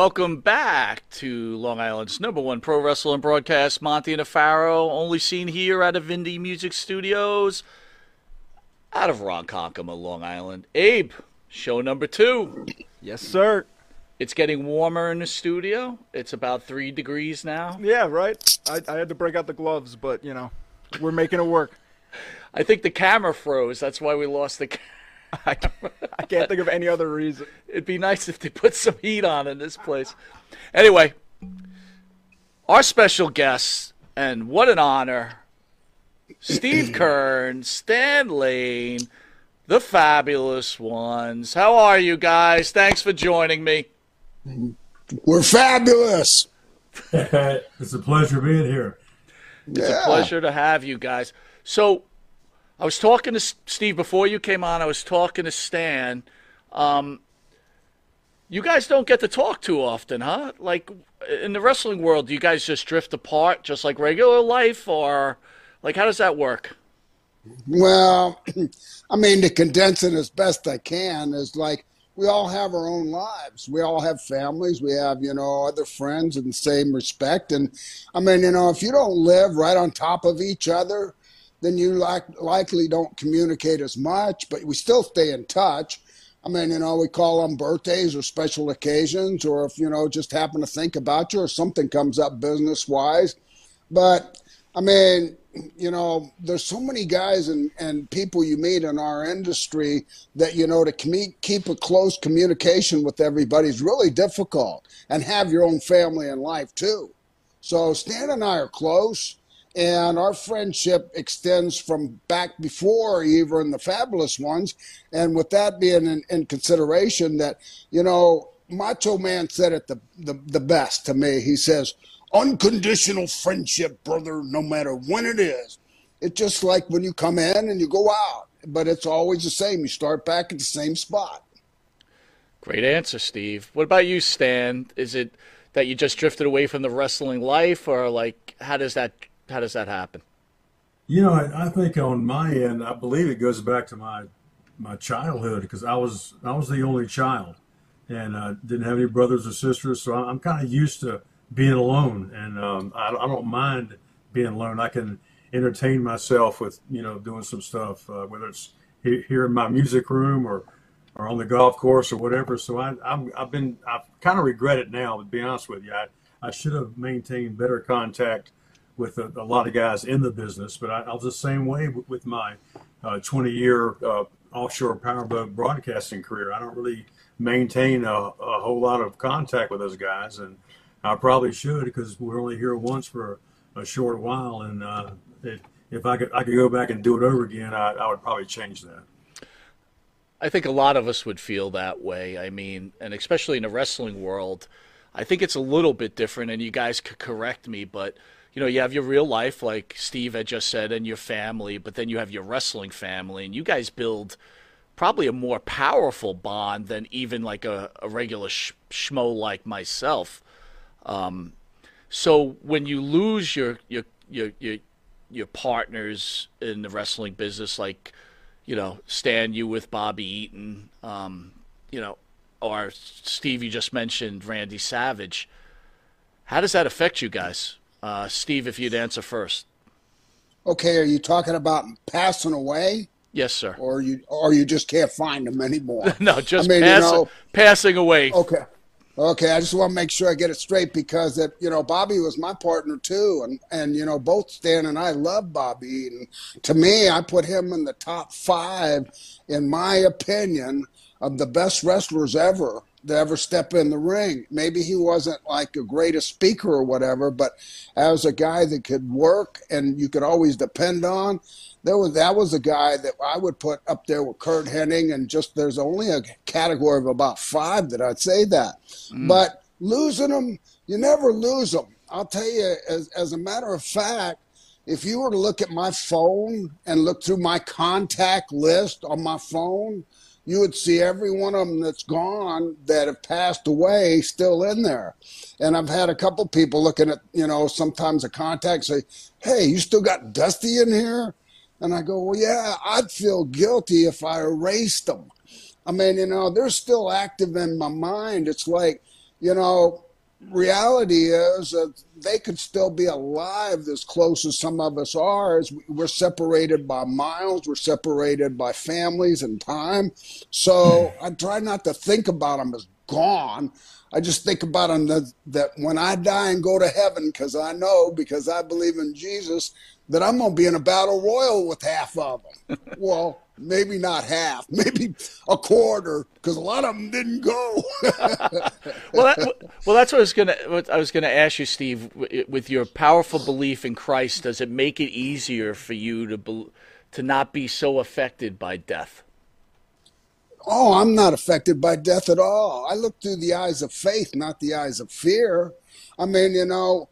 Welcome back to Long Island's number one pro wrestling broadcast. Monte and the Pharaoh, only seen here out of Indie Music Studios, out of Ronkonkoma, Long Island. Abe, show number two. Yes, sir. It's getting warmer in the studio. It's about three degrees now. Yeah, right. I, I had to break out the gloves, but you know, we're making it work. I think the camera froze. That's why we lost the. Ca- I can't, I can't think of any other reason. It'd be nice if they put some heat on in this place. Anyway, our special guest, and what an honor, Steve Keirn, Stan Lane, the fabulous ones. How are you guys? Thanks for joining me. We're fabulous. it's a pleasure being here. It's a pleasure to have you guys. So, I was talking to Steve before you came on. I was talking to Stan. Um, you guys don't get to talk too often, huh? Like in the wrestling world, do you guys just drift apart, just like regular life, or like how does that work? Well, I mean, to condense it as best I can is like we all have our own lives. We all have families. We have, you know, other friends in the same respect. And I mean, you know, if you don't live right on top of each other, then you like, likely don't communicate as much, but we still stay in touch. I mean, you know, we call on birthdays or special occasions, or if, you know, just happen to think about you or something comes up business wise. But I mean, you know, there's so many guys and, and people you meet in our industry that, you know, to commu- keep a close communication with everybody is really difficult and have your own family and life too. So Stan and I are close and our friendship extends from back before even the fabulous ones. And with that being in, in consideration that, you know, Macho Man said it the, the, the best to me. He says, unconditional friendship, brother, no matter when it is. It's just like when you come in and you go out, but it's always the same. You start back at the same spot. Great answer, Steve. What about you, Stan? Is it that you just drifted away from the wrestling life, or like how does that how does that happen? You know, I, I think on my end, I believe it goes back to my my childhood because I was I was the only child and uh, didn't have any brothers or sisters, so I'm kind of used to being alone, and um, I, I don't mind being alone. I can entertain myself with you know doing some stuff, uh, whether it's here in my music room or or on the golf course or whatever. So I, I'm, I've been, I kind of regret it now, to be honest with you. I, I should have maintained better contact with a, a lot of guys in the business, but I, I was the same way with my uh, 20 year uh, offshore powerboat broadcasting career. I don't really maintain a, a, whole lot of contact with those guys, and I probably should because we're only here once for a, short while. And uh, it, if I could, I could go back and do it over again, I, I would probably change that. I think a lot of us would feel that way. I mean, and especially in the wrestling world, I think it's a little bit different, and you guys could correct me, but you know, you have your real life, like Steve had just said, and your family, but then you have your wrestling family, and you guys build probably a more powerful bond than even like a, a regular sh- schmo like myself. Um, so when you lose your your your your your partners in the wrestling business, like you know, Stan, you with Bobby Eaton, um, you know, or Steve, you just mentioned Randy Savage. How does that affect you guys? Uh, Steve, if you'd answer first. Okay, are you talking about passing away? Yes, sir. Or you, or you just can't find them anymore? no, just I mean, pass, you know, passing away. Okay. Okay, I just want to make sure I get it straight because that you know Bobby was my partner too, and and you know both Stan and I love Bobby, and to me I put him in the top five, in my opinion, of the best wrestlers ever to ever step in the ring. Maybe he wasn't like a greatest speaker or whatever, but as a guy that could work and you could always depend on, there was that was a guy that I would put up there with Curt Hennig, and just there's only a category of about five that I'd say that. Mm. But losing them, you never lose them. I'll tell you, as as a matter of fact, if you were to look at my phone and look through my contact list on my phone, you would see every one of them that's gone that have passed away still in there. And I've had a couple people looking at, you know, sometimes a contact say, Hey, you still got Dusty in here? And I go, Well, yeah, I'd feel guilty if I erased them. I mean, you know, they're still active in my mind. It's like, you know, reality is that they could still be alive as close as some of us are. As we're separated by miles, we're separated by families and time. So hmm. I try not to think about them as gone. I just think about them that, that when I die and go to heaven, because I know, because I believe in Jesus, that I'm going to be in a battle royal with half of them. well, maybe not half, maybe a quarter, because a lot of them didn't go. well, that, well, that's what I was gonna. What I was gonna ask you, Steve. With your powerful belief in Christ, does it make it easier for you to be, to not be so affected by death? Oh, I'm not affected by death at all. I look through the eyes of faith, not the eyes of fear. I mean, you know,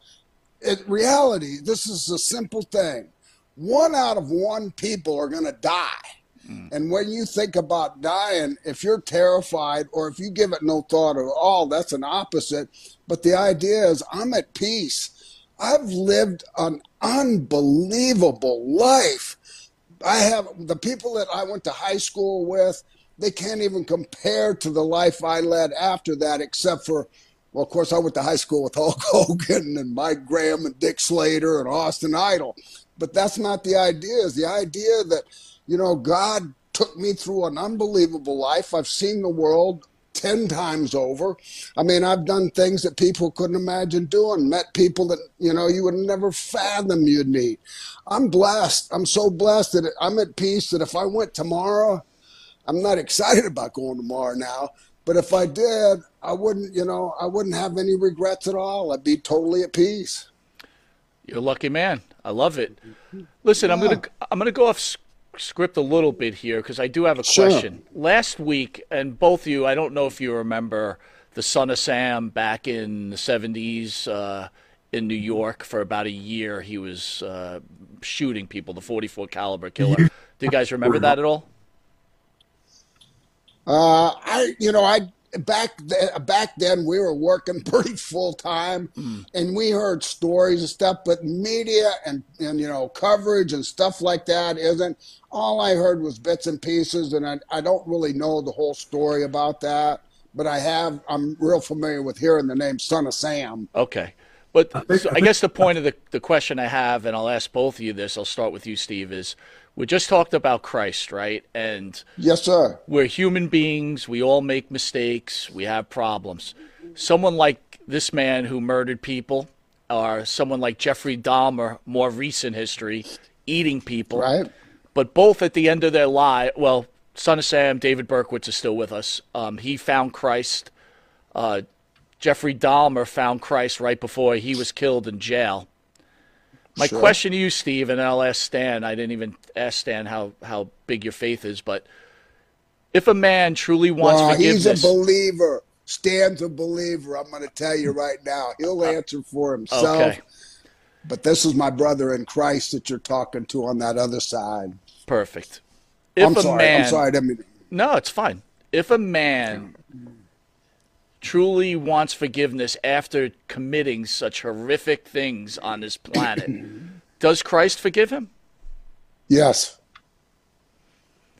in reality, this is a simple thing. One out of one people are going to die Mm. And when you think about dying, if you're terrified or if you give it no thought at all, that's an opposite. But the idea is, I'm at peace. I've lived an unbelievable life. I have the people that I went to high school with, they can't even compare to the life I led after that, except for, well, of course, I went to high school with Hulk Hogan and Mike Graham and Dick Slater and Austin Idol. But that's not the idea. Is the idea that you know, God took me through an unbelievable life. I've seen the world 10 times over. I mean, I've done things that people couldn't imagine doing, met people that, you know, you would never fathom you'd meet. I'm blessed. I'm so blessed that I'm at peace that if I went tomorrow, I'm not excited about going tomorrow now. But if I did, I wouldn't, you know, I wouldn't have any regrets at all. I'd be totally at peace. You're a lucky man. I love it. Listen, yeah. I'm gonna I'm gonna go off script a little bit here because I do have a sure. question. Last week, and both of you, I don't know if you remember the Son of Sam back in the 70s uh, in New York for about a year. He was uh, shooting people, the 44 caliber killer. Do you guys remember that at all? Uh, I, you know, I back then, back then we were working pretty full time mm. and we heard stories and stuff but media and and you know coverage and stuff like that isn't all i heard was bits and pieces and i, I don't really know the whole story about that but i have i'm real familiar with hearing the name son of sam okay But I, so I, guess the point of the, the question I have, and I'll ask both of you this, I'll start with you, Steve, is we just talked about Christ, right? And yes, sir. We're human beings. We all make mistakes. We have problems. Someone like this man who murdered people, or someone like Jeffrey Dahmer, more recent history, eating people. Right. But both at the end of their life, well, Son of Sam, David Berkowitz is still with us. Um, he found Christ. Uh, Jeffrey Dahmer found Christ right before he was killed in jail. My sure. question to you, Steve, and I'll ask Stan. I didn't even ask Stan how, how big your faith is, but if a man truly wants well, forgiveness, he's a believer. Stan's a believer. I'm going to tell you right now. He'll uh, answer for himself. Okay. But this is my brother in Christ that you're talking to on that other side. Perfect. If I'm sorry. Man, I'm sorry. I mean, no, it's fine. If a man truly wants forgiveness after committing such horrific things on this planet, does Christ forgive him? Yes.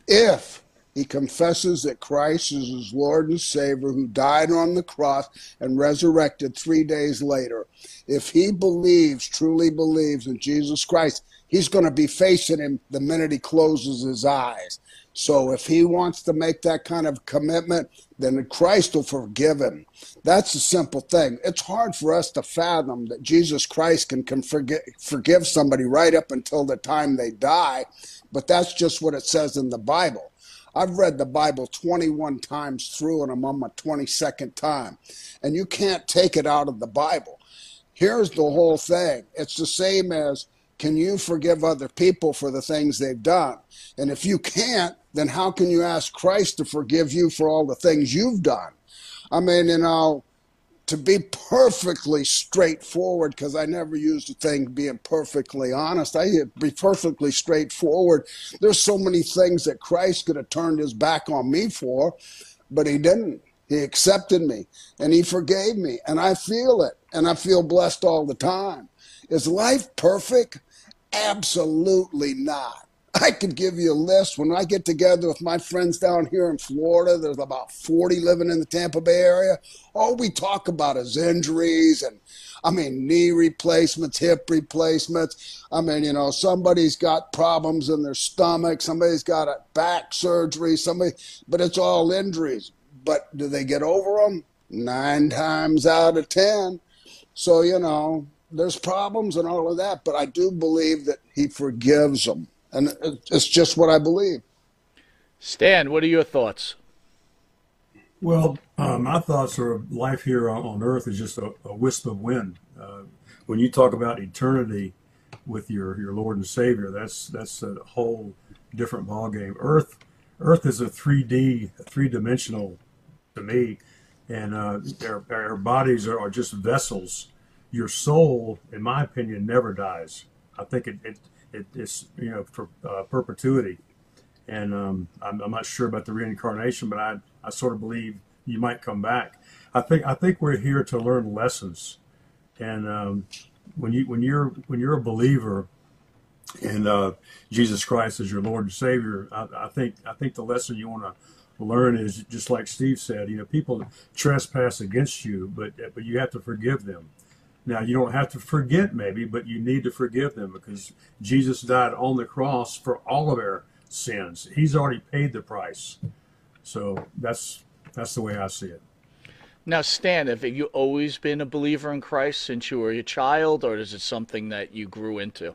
If he confesses that Christ is his Lord and Savior who died on the cross and resurrected three days later. If he believes, truly believes in Jesus Christ, he's going to be facing him the minute he closes his eyes. So if he wants to make that kind of commitment, then Christ will forgive him. That's a simple thing. It's hard for us to fathom that Jesus Christ can, can forgive, forgive somebody right up until the time they die, but that's just what it says in the Bible. I've read the Bible 21 times through, and I'm on my 22nd time. And you can't take it out of the Bible. Here's the whole thing it's the same as can you forgive other people for the things they've done? And if you can't, then how can you ask Christ to forgive you for all the things you've done? I mean, you know, to be perfectly straightforward, because I never used the thing being perfectly honest. I be perfectly straightforward. There's so many things that Christ could have turned his back on me for, but he didn't. He accepted me and he forgave me, and I feel it, and I feel blessed all the time. Is life perfect? Absolutely not. I could give you a list. When I get together with my friends down here in Florida, there's about 40 living in the Tampa Bay area. All we talk about is injuries and, I mean, knee replacements, hip replacements. I mean, you know, somebody's got problems in their stomach, somebody's got a back surgery, somebody, but it's all injuries. But do they get over them? Nine times out of 10. So, you know, there's problems and all of that, but I do believe that he forgives them. And it's just what I believe. Stan, what are your thoughts? Well, uh, my thoughts are life here on, earth is just a, a wisp of wind. Uh, when you talk about eternity with your, your Lord and Savior, that's that's a whole different ballgame. Earth Earth is a 3D, three dimensional to me, and uh, our, our bodies are, are just vessels your soul, in my opinion, never dies. I think it, it, it it's you know for uh, perpetuity, and um, I'm, I'm, not sure about the reincarnation, but I I sort of believe you might come back. I think I think we're here to learn lessons, and um, when you when you're when you're a believer in uh, Jesus Christ as your Lord and Savior, I, I think I think the lesson you want to learn is just like Steve said. You know, people trespass against you, but but you have to forgive them now, you don't have to forget, maybe, but you need to forgive them because Jesus died on the cross for all of our sins. He's already paid the price. So that's that's the way I see it. Now, Stan, have you always been a believer in Christ since you were a child, or is it something that you grew into?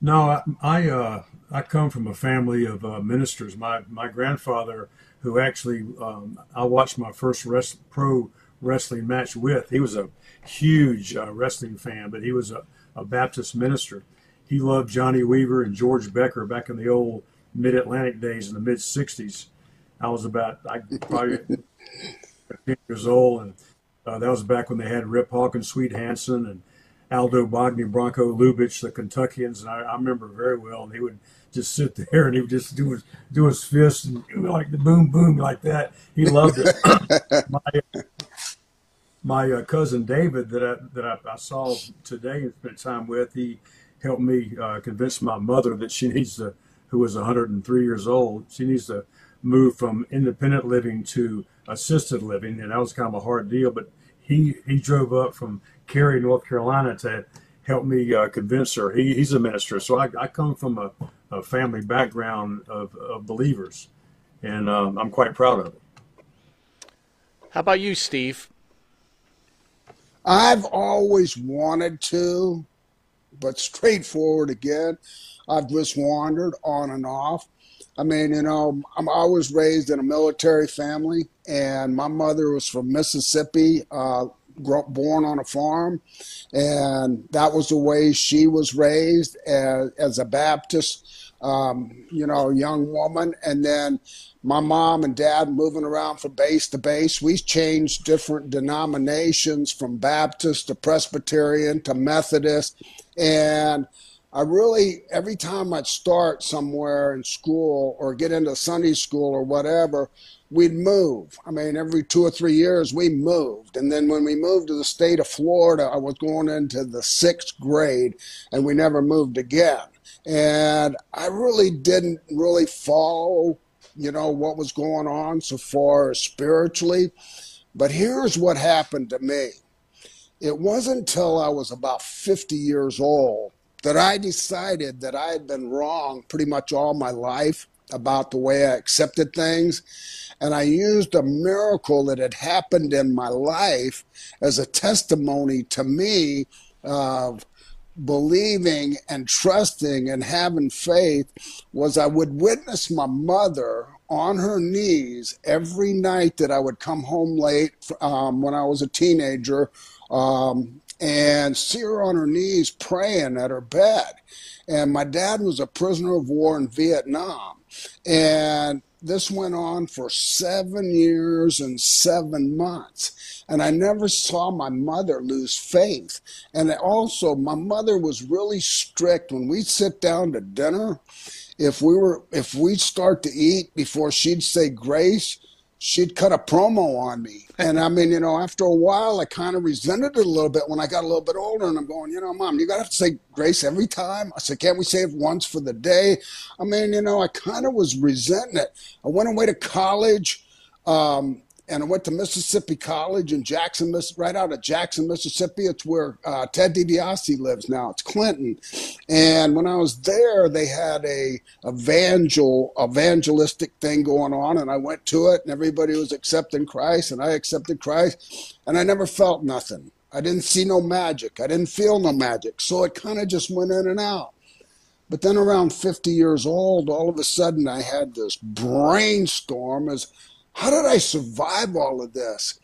No, I I, uh, I come from a family of uh, ministers. My my grandfather, who actually um, I watched my first rest, pro wrestling match with, he was a huge uh, wrestling fan, but he was a, a Baptist minister. He loved Johnny Weaver and George Becker back in the old Mid Atlantic days in the mid '60s. I was about I probably 15 years old, and uh, that was back when they had Rip Hawkins, Swede Hanson, and Aldo Bogni, Bronco Lubich, the Kentuckians, and I, I, remember very well. And he would just sit there and he would just do his do his fists and like the boom boom like that. He loved it. My, my uh, cousin David that I, that I, I, saw today and spent time with, he helped me uh, convince my mother that she needs to, who was 103 years old, she needs to move from independent living to assisted living, and that was kind of a hard deal. But he he drove up from Cary, North Carolina, to help me uh, convince her. He, he's a minister, so I, I come from a, a family background of, of believers, and um, I'm quite proud of it. How about you, Steve? I've always wanted to, but straightforward again. I've just wandered on and off. I mean, you know, I'm, I was raised in a military family, and my mother was from Mississippi, uh, born on a farm, and that was the way she was raised as, as a Baptist, um, you know, young woman. And then my mom and dad moving around from base to base. We changed different denominations from Baptist to Presbyterian to Methodist. And I really, every time I'd start somewhere in school or get into Sunday school or whatever, we'd move. I mean, every two or three years we moved. And then when we moved to the state of Florida, I was going into the sixth grade and we never moved again. And I really didn't really follow you know, what was going on so far spiritually. But here's what happened to me it wasn't until I was about 50 years old that I decided that I had been wrong pretty much all my life about the way I accepted things. And I used a miracle that had happened in my life as a testimony to me of believing and trusting and having faith was I would witness my mother on her knees every night that I would come home late um, when I was a teenager um, and see her on her knees praying at her bed. And my dad was a prisoner of war in Vietnam. And this went on for seven years and seven months. And I never saw my mother lose faith. And also, my mother was really strict when we'd sit down to dinner. If we were, if we'd start to eat before she'd say grace, she'd cut a promo on me. And I mean, you know, after a while, I kind of resented it a little bit when I got a little bit older. And I'm going, you know, mom, you got to have to say grace every time. I said, can't we say it once for the day? I mean, you know, I kind of was resenting it. I went away to college. Um, and I went to Mississippi College in Jackson, Miss right out of Jackson, Mississippi. It's where uh, Ted DiBiase lives now. It's Clinton. And when I was there, they had a evangel evangelistic thing going on, and I went to it, and everybody was accepting Christ, and I accepted Christ, and I never felt nothing. I didn't see no magic. I didn't feel no magic. So it kind of just went in and out. But then around 50 years old, all of a sudden I had this brainstorm as how did I survive all of this?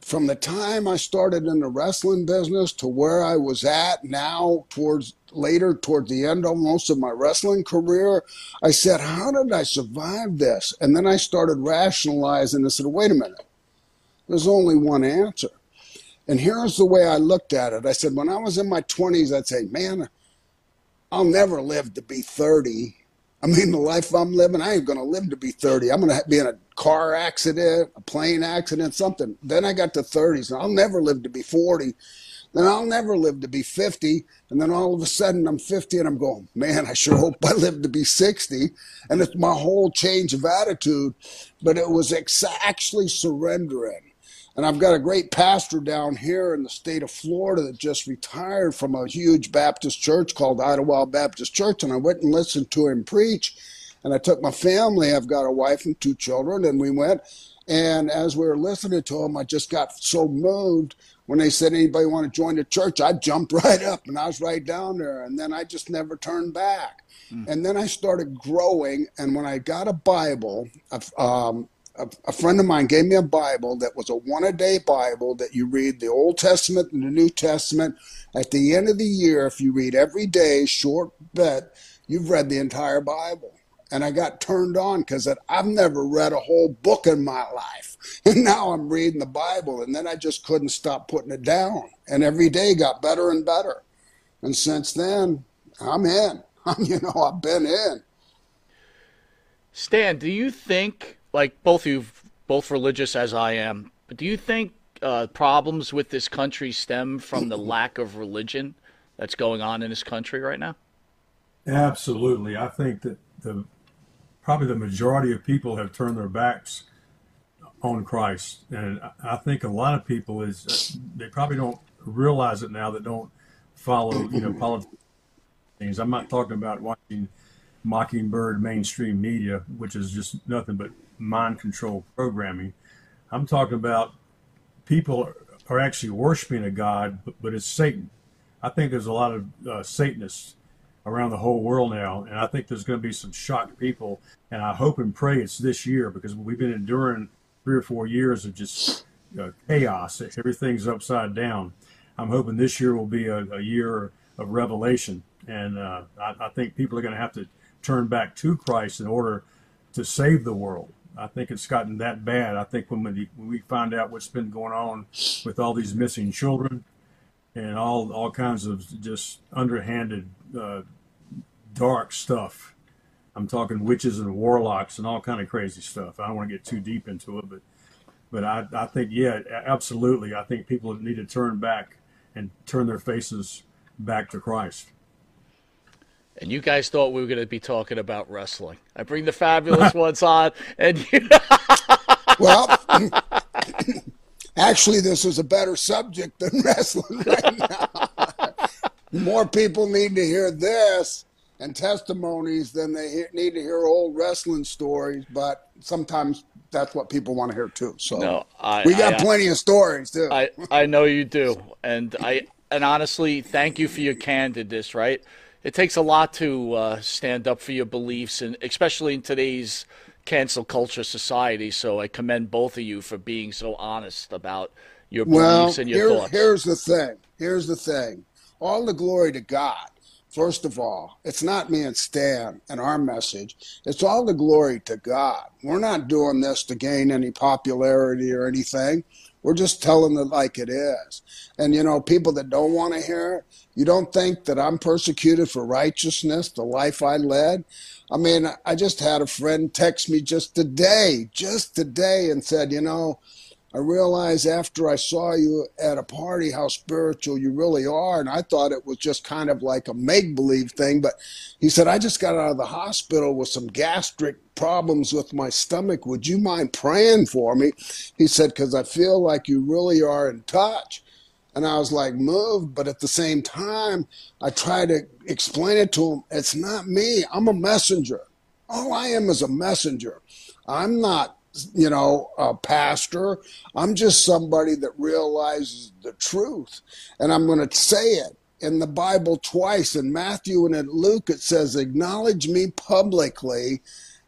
From the time I started in the wrestling business to where I was at now, towards later, towards the end almost of my wrestling career, I said, How did I survive this? And then I started rationalizing and said, Wait a minute, there's only one answer. And here's the way I looked at it. I said, when I was in my 20s, I'd say, man, I'll never live to be 30. I mean, the life I'm living, I ain't to live to be 30. I'm to be in a car accident, a plane accident, something. Then I got to 30s, and I'll never live to be 40. Then I'll never live to be 50. And then all of a sudden I'm 50 and I'm going, man, I sure hope I live to be 60. And it's my whole change of attitude. But it was ex- actually surrendering and I've got a great pastor down here in the state of Florida that just retired from a huge Baptist church called Idlewild Baptist Church. And I went and listened to him preach. And I took my family, I've got a wife and two children, and we went. And as we were listening to him, I just got so moved when they said, anybody want to join the church? I jumped right up and I was right down there. And then I just never turned back. Mm. And then I started growing. And when I got a Bible, um, a, a, friend of mine gave me a Bible that was a one a day Bible that you read the Old Testament and the New Testament. At the end of the year, if you read every day, short bet, you've read the entire Bible. And I got turned on because I've never read a whole book in my life. And now I'm reading the Bible. And then I just couldn't stop putting it down. And every day got better and better. And since then, I'm in. I'm, you know, I've been in. Stan, do you think like both you, both religious as I am, but do you think uh, problems with this country stem from the lack of religion that's going on in this country right now? Absolutely. I think that the probably the majority of people have turned their backs on Christ. And I think a lot of people is they probably don't realize it now that don't follow, you know, politics things. I'm not talking about watching Mockingbird mainstream media, which is just nothing but mind control programming. I'm talking about people are actually worshiping a God, but, it's Satan. I think there's a lot of uh, Satanists around the whole world now, and I think there's going to be some shocked people. And I hope and pray it's this year because we've been enduring three or four years of just uh, chaos. Everything's upside down. I'm hoping this year will be a, a year of revelation, and uh, I, I, think people are going to have to turn back to Christ in order to save the world. I think it's gotten that bad. I think when we, when we find out what's been going on with all these missing children and all all kinds of just underhanded, uh, dark stuff. I'm talking witches and warlocks and all kind of crazy stuff. I don't want to get too deep into it, but but I, I think yeah, absolutely. I think people need to turn back and turn their faces back to Christ. And you guys thought we were going to be talking about wrestling. I bring the fabulous ones on, and you. well, actually, this is a better subject than wrestling right now. More people need to hear this and testimonies than they hear, need to hear old wrestling stories. But sometimes that's what people want to hear too. So no, I, we got I, uh, plenty of stories too. I I know you do, and I and honestly, thank you for your candidness. Right, it takes a lot to uh, stand up for your beliefs, and especially in today's cancel culture society. So I commend both of you for being so honest about your well, beliefs and your here, thoughts. Here's the thing. Here's the thing. All the glory to God. First of all, it's not me and Stan and our message. It's all the glory to God. We're not doing this to gain any popularity or anything. We're just telling it like it is. And, you know, people that don't want to hear it, you don't think that I'm persecuted for righteousness, the life I led? I mean, I just had a friend text me just today, just today, and said, you know, I realized after I saw you at a party how spiritual you really are. And I thought it was just kind of like a make believe thing. But he said, I just got out of the hospital with some gastric problems with my stomach. Would you mind praying for me? He said, because I feel like you really are in touch. And I was like moved, but at the same time, I tried to explain it to him. It's not me. I'm a messenger. All I am is a messenger. I'm not you know, a pastor. I'm just somebody that realizes the truth. And I'm going to say it in the Bible twice. In Matthew and in Luke, it says, Acknowledge me publicly.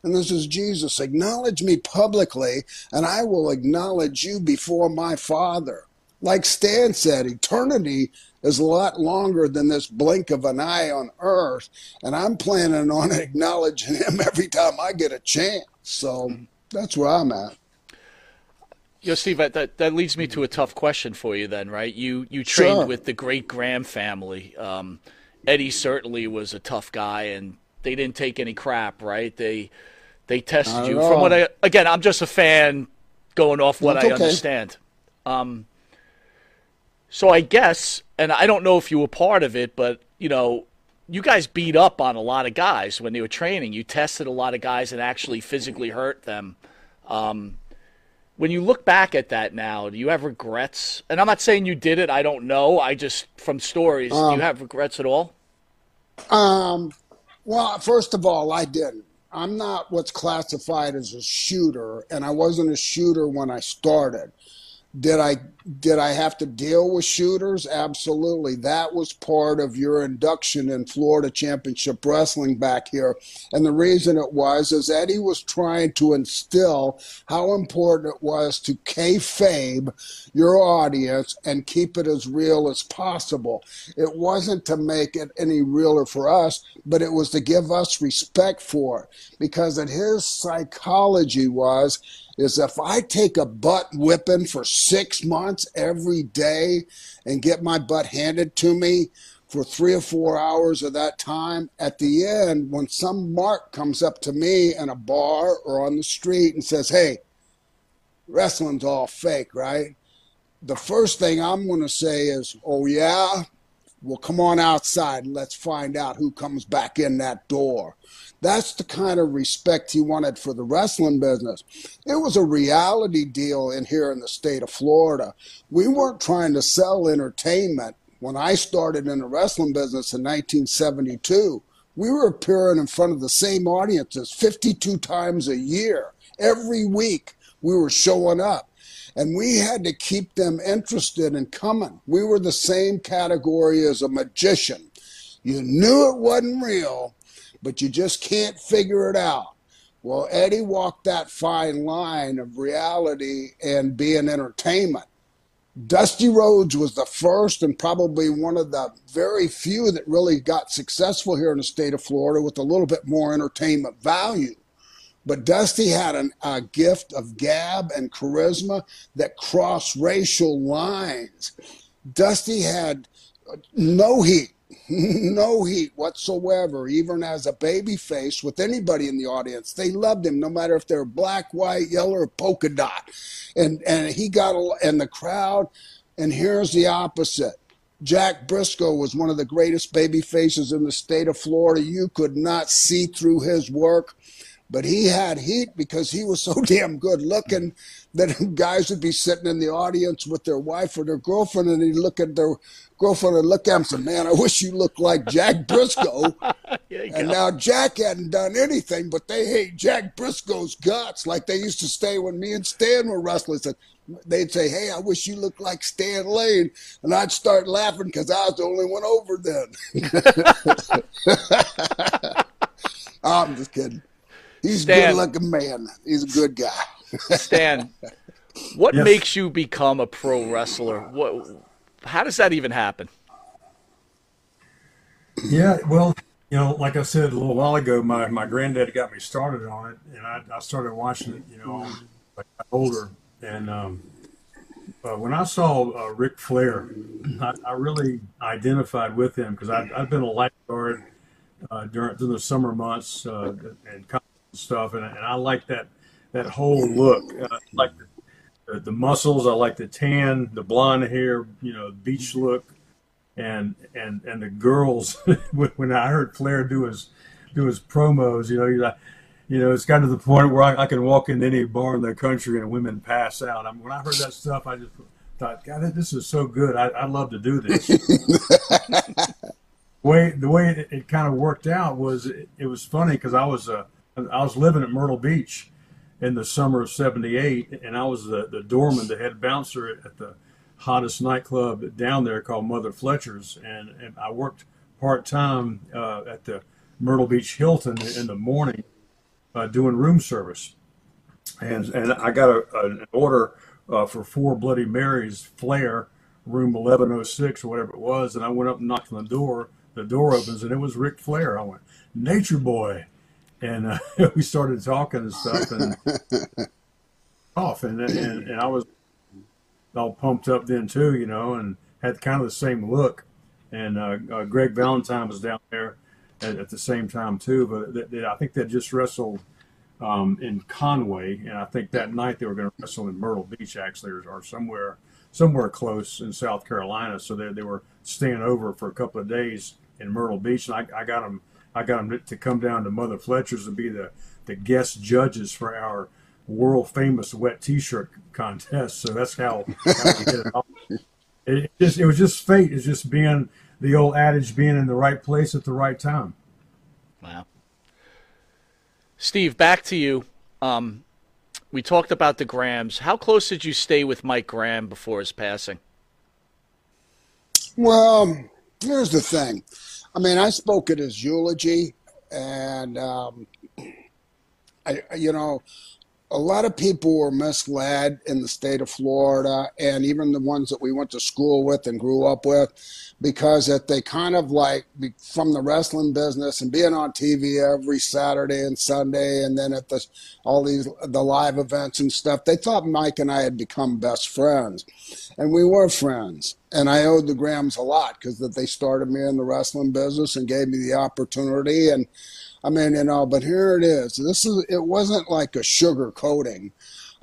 And this is Jesus. Acknowledge me publicly, and I will acknowledge you before my Father. Like Stan said, eternity is a lot longer than this blink of an eye on earth. And I'm planning on acknowledging him every time I get a chance. So that's where I'm at. Yo, Steve, that that leads me to a tough question for you. Then, right? You you trained sure. with the great Graham family. Um, Eddie certainly was a tough guy, and they didn't take any crap, right? They they tested you. From what I again, I'm just a fan, going off what That's I okay. understand. Um, so I guess, and I don't know if you were part of it, but you know, you guys beat up on a lot of guys when they were training. You tested a lot of guys and actually physically hurt them. Um, when you look back at that now, do you have regrets? And I'm not saying you did it. I don't know. I just from stories. Um, do you um, have regrets at all? Um. Well, first of all, I didn't. I'm not what's classified as a shooter, and I wasn't a shooter when I started. Did I did I have to deal with shooters? Absolutely. That was part of your induction in Florida Championship Wrestling back here. And the reason it was is Eddie was trying to instill how important it was to kayfabe your audience and keep it as real as possible. It wasn't to make it any realer for us, but it was to give us respect for it. Because at his psychology was is if I take a butt whipping for six months every day and get my butt handed to me for three or four hours of that time, at the end, when some mark comes up to me in a bar or on the street and says, Hey, wrestling's all fake, right? The first thing I'm going to say is, Oh, yeah, Well, come on outside and let's find out who comes back in that door. That's the kind of respect he wanted for the wrestling business. It was a reality deal in here in the state of Florida. We weren't trying to sell entertainment. When I started in the wrestling business in 1972, we were appearing in front of the same audiences 52 times a year. Every week, we were showing up and we had to keep them interested in coming. We were the same category as a magician. You knew it wasn't real, but you just can't figure it out. Well, Eddie walked that fine line of reality and being entertainment. Dusty Rhodes was the first and probably one of the very few that really got successful here in the state of Florida with a little bit more entertainment value. But Dusty had an, a gift of gab and charisma that crossed racial lines. Dusty had uh, no heat no heat whatsoever, even as a baby face with anybody in the audience. They loved him, no matter if they're black, white, yellow, or polka dot. And and he got and the crowd. And here's the opposite. Jack Brisco was one of the greatest baby faces in the state of Florida. You could not see through his work, but he had heat because he was so damn good looking that guys would be sitting in the audience with their wife or their girlfriend and he'd look at their girlfriend and look at him and say, Man, I wish you looked like Jack Brisco. and now Jack hadn't done anything, but they hate Jack Brisco's guts like they used to stay when me and Stan were wrestling. They'd say, Hey, I wish you looked like Stan Lane. And I'd start laughing because I was the only one over then. I'm just kidding. He's Stan, a good looking man. He's a good guy. Stan, what yes. makes you become a pro wrestler? What how does that even happen? Yeah, well, you know, like I said a little while ago, my, my granddad got me started on it, and I, I started watching it, you know, like older. And um, uh, when I saw uh, Ric Flair, I, I, really identified with him because I've been a lifeguard uh, during, during the summer months uh, and stuff, and, and I like that that whole look, uh, like the the, the muscles. I like the tan, the blonde hair, you know, beach look, and and and the girls. when I heard Flair do his do his promos, you know, you like, you know, it's gotten to the point where I, I, can walk into any bar in the country and women pass out. I mean, when I heard that stuff, I just thought, God, this is so good. I, I'd love to do this. the way the way it, it, kind of worked out was it, it was funny because I was uh, I was living at Myrtle Beach in the summer of 78 and i was the, the doorman the head bouncer at the hottest nightclub down there called mother fletcher's and, and i worked part-time uh, at the myrtle beach hilton in the morning uh, doing room service. And, and i got a, an order uh, for four bloody marys flair room 1106 or whatever it was and i went up and knocked on the door. The door opens and it was Ric Flair. I went, Nature Boy and uh, we started talking and stuff and off and, and and I was all pumped up then too, you know, and had kind of the same look. And uh, uh, Greg Valentine was down there at, at the same time too, but I think they just wrestled um, in Conway, and I think that night they were going to wrestle in Myrtle Beach actually, or, or somewhere somewhere close in South Carolina. So they they were staying over for a couple of days in Myrtle Beach, and I, I got them I got them to come down to Mother Fletcher's and be the, the guest judges for our world famous wet T-shirt contest. So that's how, how we hit it off. It, just it was just fate. It's just being the old adage, being in the right place at the right time. Wow. Steve, back to you. Um, we talked about the Grahams. How close did you stay with Mike Graham before his passing? Well, here's the thing. I mean, I spoke at his eulogy, and um, I, you know, a lot of people were misled in the state of Florida, and even the ones that we went to school with and grew up with, because that they kind of like from the wrestling business and being on TV every Saturday and Sunday, and then at the all these the live events and stuff. They thought Mike and I had become best friends, and we were friends. And I owed the Grahams a lot because that they started me in the wrestling business and gave me the opportunity. And I mean, you know, but here it is. This is it wasn't like a sugar coating.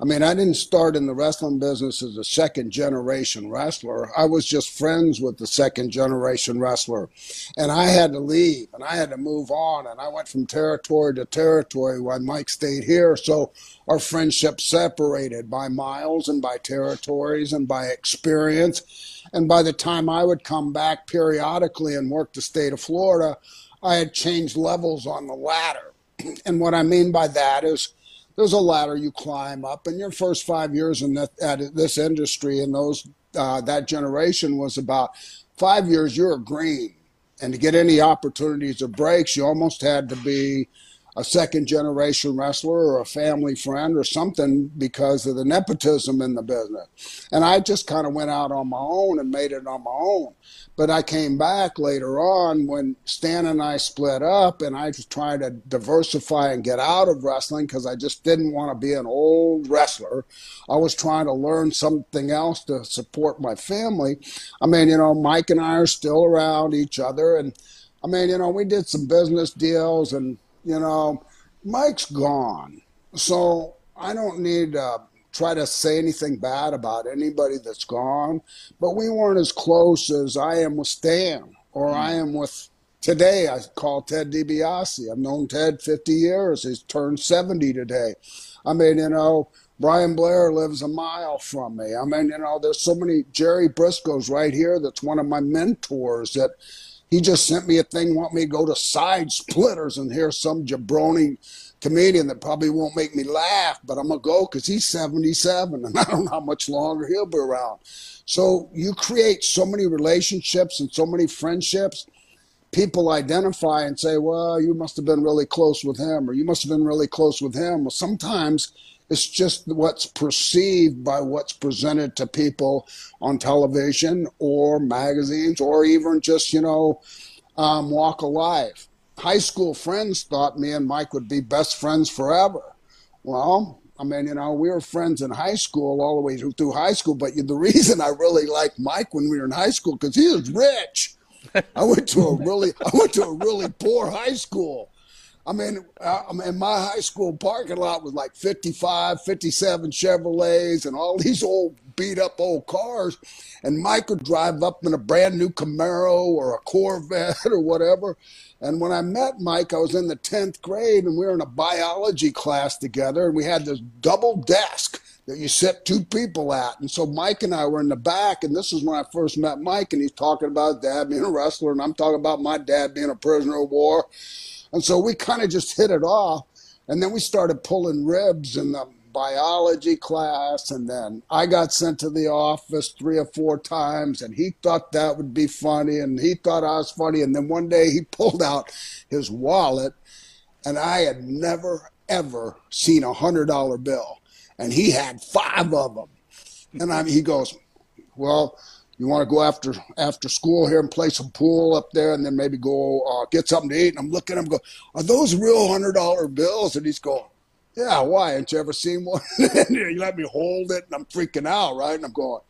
I mean, I didn't start in the wrestling business as a second generation wrestler. I was just friends with the second generation wrestler. And I had to leave and I had to move on. And I went from territory to territory while Mike stayed here. So our friendship separated by miles and by territories and by experience. And by the time I would come back periodically and work the state of Florida, I had changed levels on the ladder. And what I mean by that is, there's a ladder you climb up, and your first five years in at this industry and those uh, that generation was about five years. You're green, and to get any opportunities or breaks, you almost had to be a second generation wrestler or a family friend or something because of the nepotism in the business. And I just kind of went out on my own and made it on my own. But I came back later on when Stan and I split up, and I was trying to diversify and get out of wrestling because I just didn't want to be an old wrestler. I was trying to learn something else to support my family. I mean, you know, Mike and I are still around each other, and I mean, you know, we did some business deals, and you know, Mike's gone, so I don't need. to try to say anything bad about anybody that's gone, but we weren't as close as I am with Stan or mm. I am with today. I call Ted DiBiase. I've known Ted 50 years. He's turned 70 today. I mean, you know, Brian Blair lives a mile from me. I mean, you know, there's so many Jerry Brisco's right here. That's one of my mentors that he just sent me a thing, want me to go to side splitters and hear some jabroni comedian that probably won't make me laugh, but I'm gonna go because he's 77 and I don't know how much longer he'll be around. So you create so many relationships and so many friendships. People identify and say, "Well, you must have been really close with him, or you must have been really close with him." Well, sometimes it's just what's perceived by what's presented to people on television or magazines, or even just you know, um, walk alive. high school friends thought me and Mike would be best friends forever. Well, I mean, you know, we were friends in high school all the way through high school. But the reason I really liked Mike when we were in high school because he was rich. I went to a really, I went to a really poor high school. I mean, I mean, my high school parking lot was like 55, 57 Chevrolets and all these old beat up old cars. And Mike would drive up in a brand new Camaro or a Corvette or whatever. And when I met Mike, I was in the 10th grade and we were in a biology class together and we had this double desk that you sit two people at. And so Mike and I were in the back, and this is when I first met Mike, and he's talking about dad being a wrestler, and I'm talking about my dad being a prisoner of war. And so we kind of just hit it off. And then we started pulling ribs in the biology class. And then I got sent to the office three or four times. And he thought that would be funny. And he thought I was funny. And then one day he pulled out his wallet. And I had never, ever seen a $100 bill. And he had five of them. And I, mean, he goes, Well, you want to go after after school here and play some pool up there, and then maybe go uh, get something to eat. And I'm looking at him, go, are those real hundred dollar bills? And he's going, yeah. Why? Ain't you ever seen one? and you let me hold it, and I'm freaking out, right? And I'm going,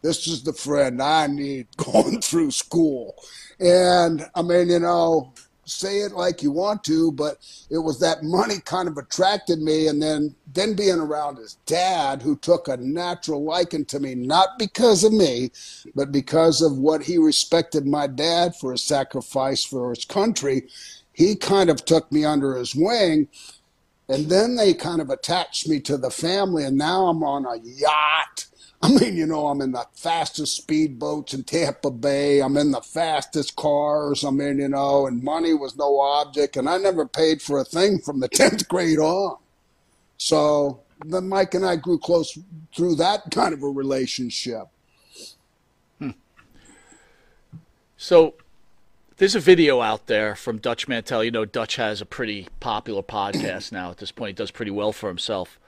this is the friend I need going through school. And I mean, you know, say it like you want to, but it was that money kind of attracted me. And then, then being around his dad, who took a natural liking to me, not because of me, but because of what he respected my dad for his sacrifice for his country, he kind of took me under his wing. And then they kind of attached me to the family, and now I'm on a yacht I mean, you know, I'm in the fastest speedboats in Tampa Bay. I'm in the fastest cars. I mean, you know, and money was no object. And I never paid for a thing from the 10th grade on. So then Mike and I grew close through that kind of a relationship. Hmm. So there's a video out there from Dutch Mantell. You know, Dutch has a pretty popular podcast now at this point. He does pretty well for himself.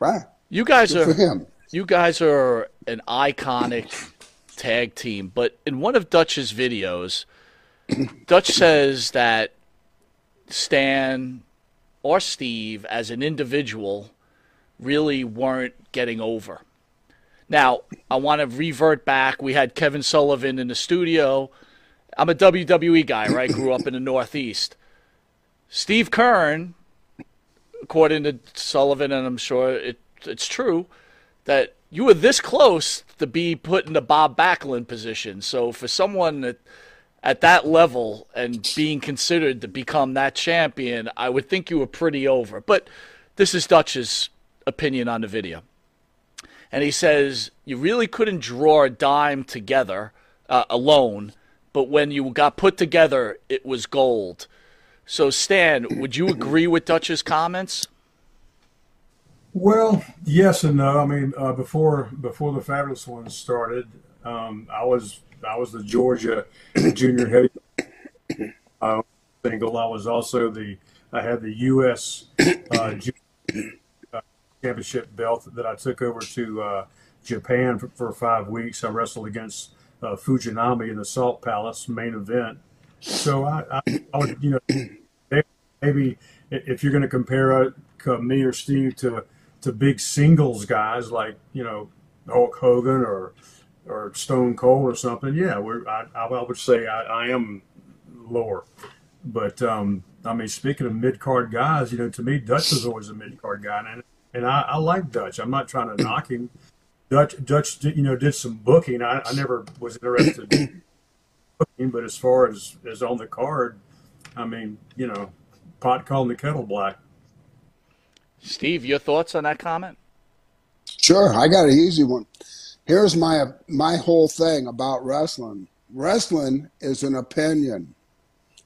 Right. You guys Good are for him you guys are an iconic tag team, but in one of Dutch's videos, Dutch says that Stan or Steve, as an individual, really weren't getting over. Now, I want to revert back. We had Kevin Sullivan in the studio. I'm a WWE guy, right? Grew up in the Northeast. Steve Keirn, according to Sullivan, and I'm sure it it's true that you were this close to be put in the Bob Backlund position. So for someone that at that level and being considered to become that champion, I would think you were pretty over. But this is Dutch's opinion on the video. And he says, You really couldn't draw a dime together uh, alone, but when you got put together, it was gold. So, Stan, would you agree with Dutch's comments? Well, yes and no. I mean, uh, before before the Fabulous Ones started, um, I was I was the Georgia junior heavy uh, single. I was also the I had the U.S. Uh, uh, championship belt that I took over to uh, Japan for, for, five weeks. I wrestled against uh, Fujinami in the Salt Palace main event. So I, I, I would, you know, maybe if you're going to compare me or Steve to to big singles guys like you know Hulk Hogan or or Stone Cold or something, yeah, I, I would say I, I am lower. But um, I mean, speaking of mid card guys, you know, to me Dutch was always a mid card guy, and and I, I like Dutch. I'm not trying to knock him. Dutch Dutch did, you know did some booking. I, I never was interested in booking, but as far as as on the card, I mean, you know, pot calling the kettle black. Steve, your thoughts on that comment? Sure, I got an easy one. Here's my my whole thing about wrestling. Wrestling is an opinion.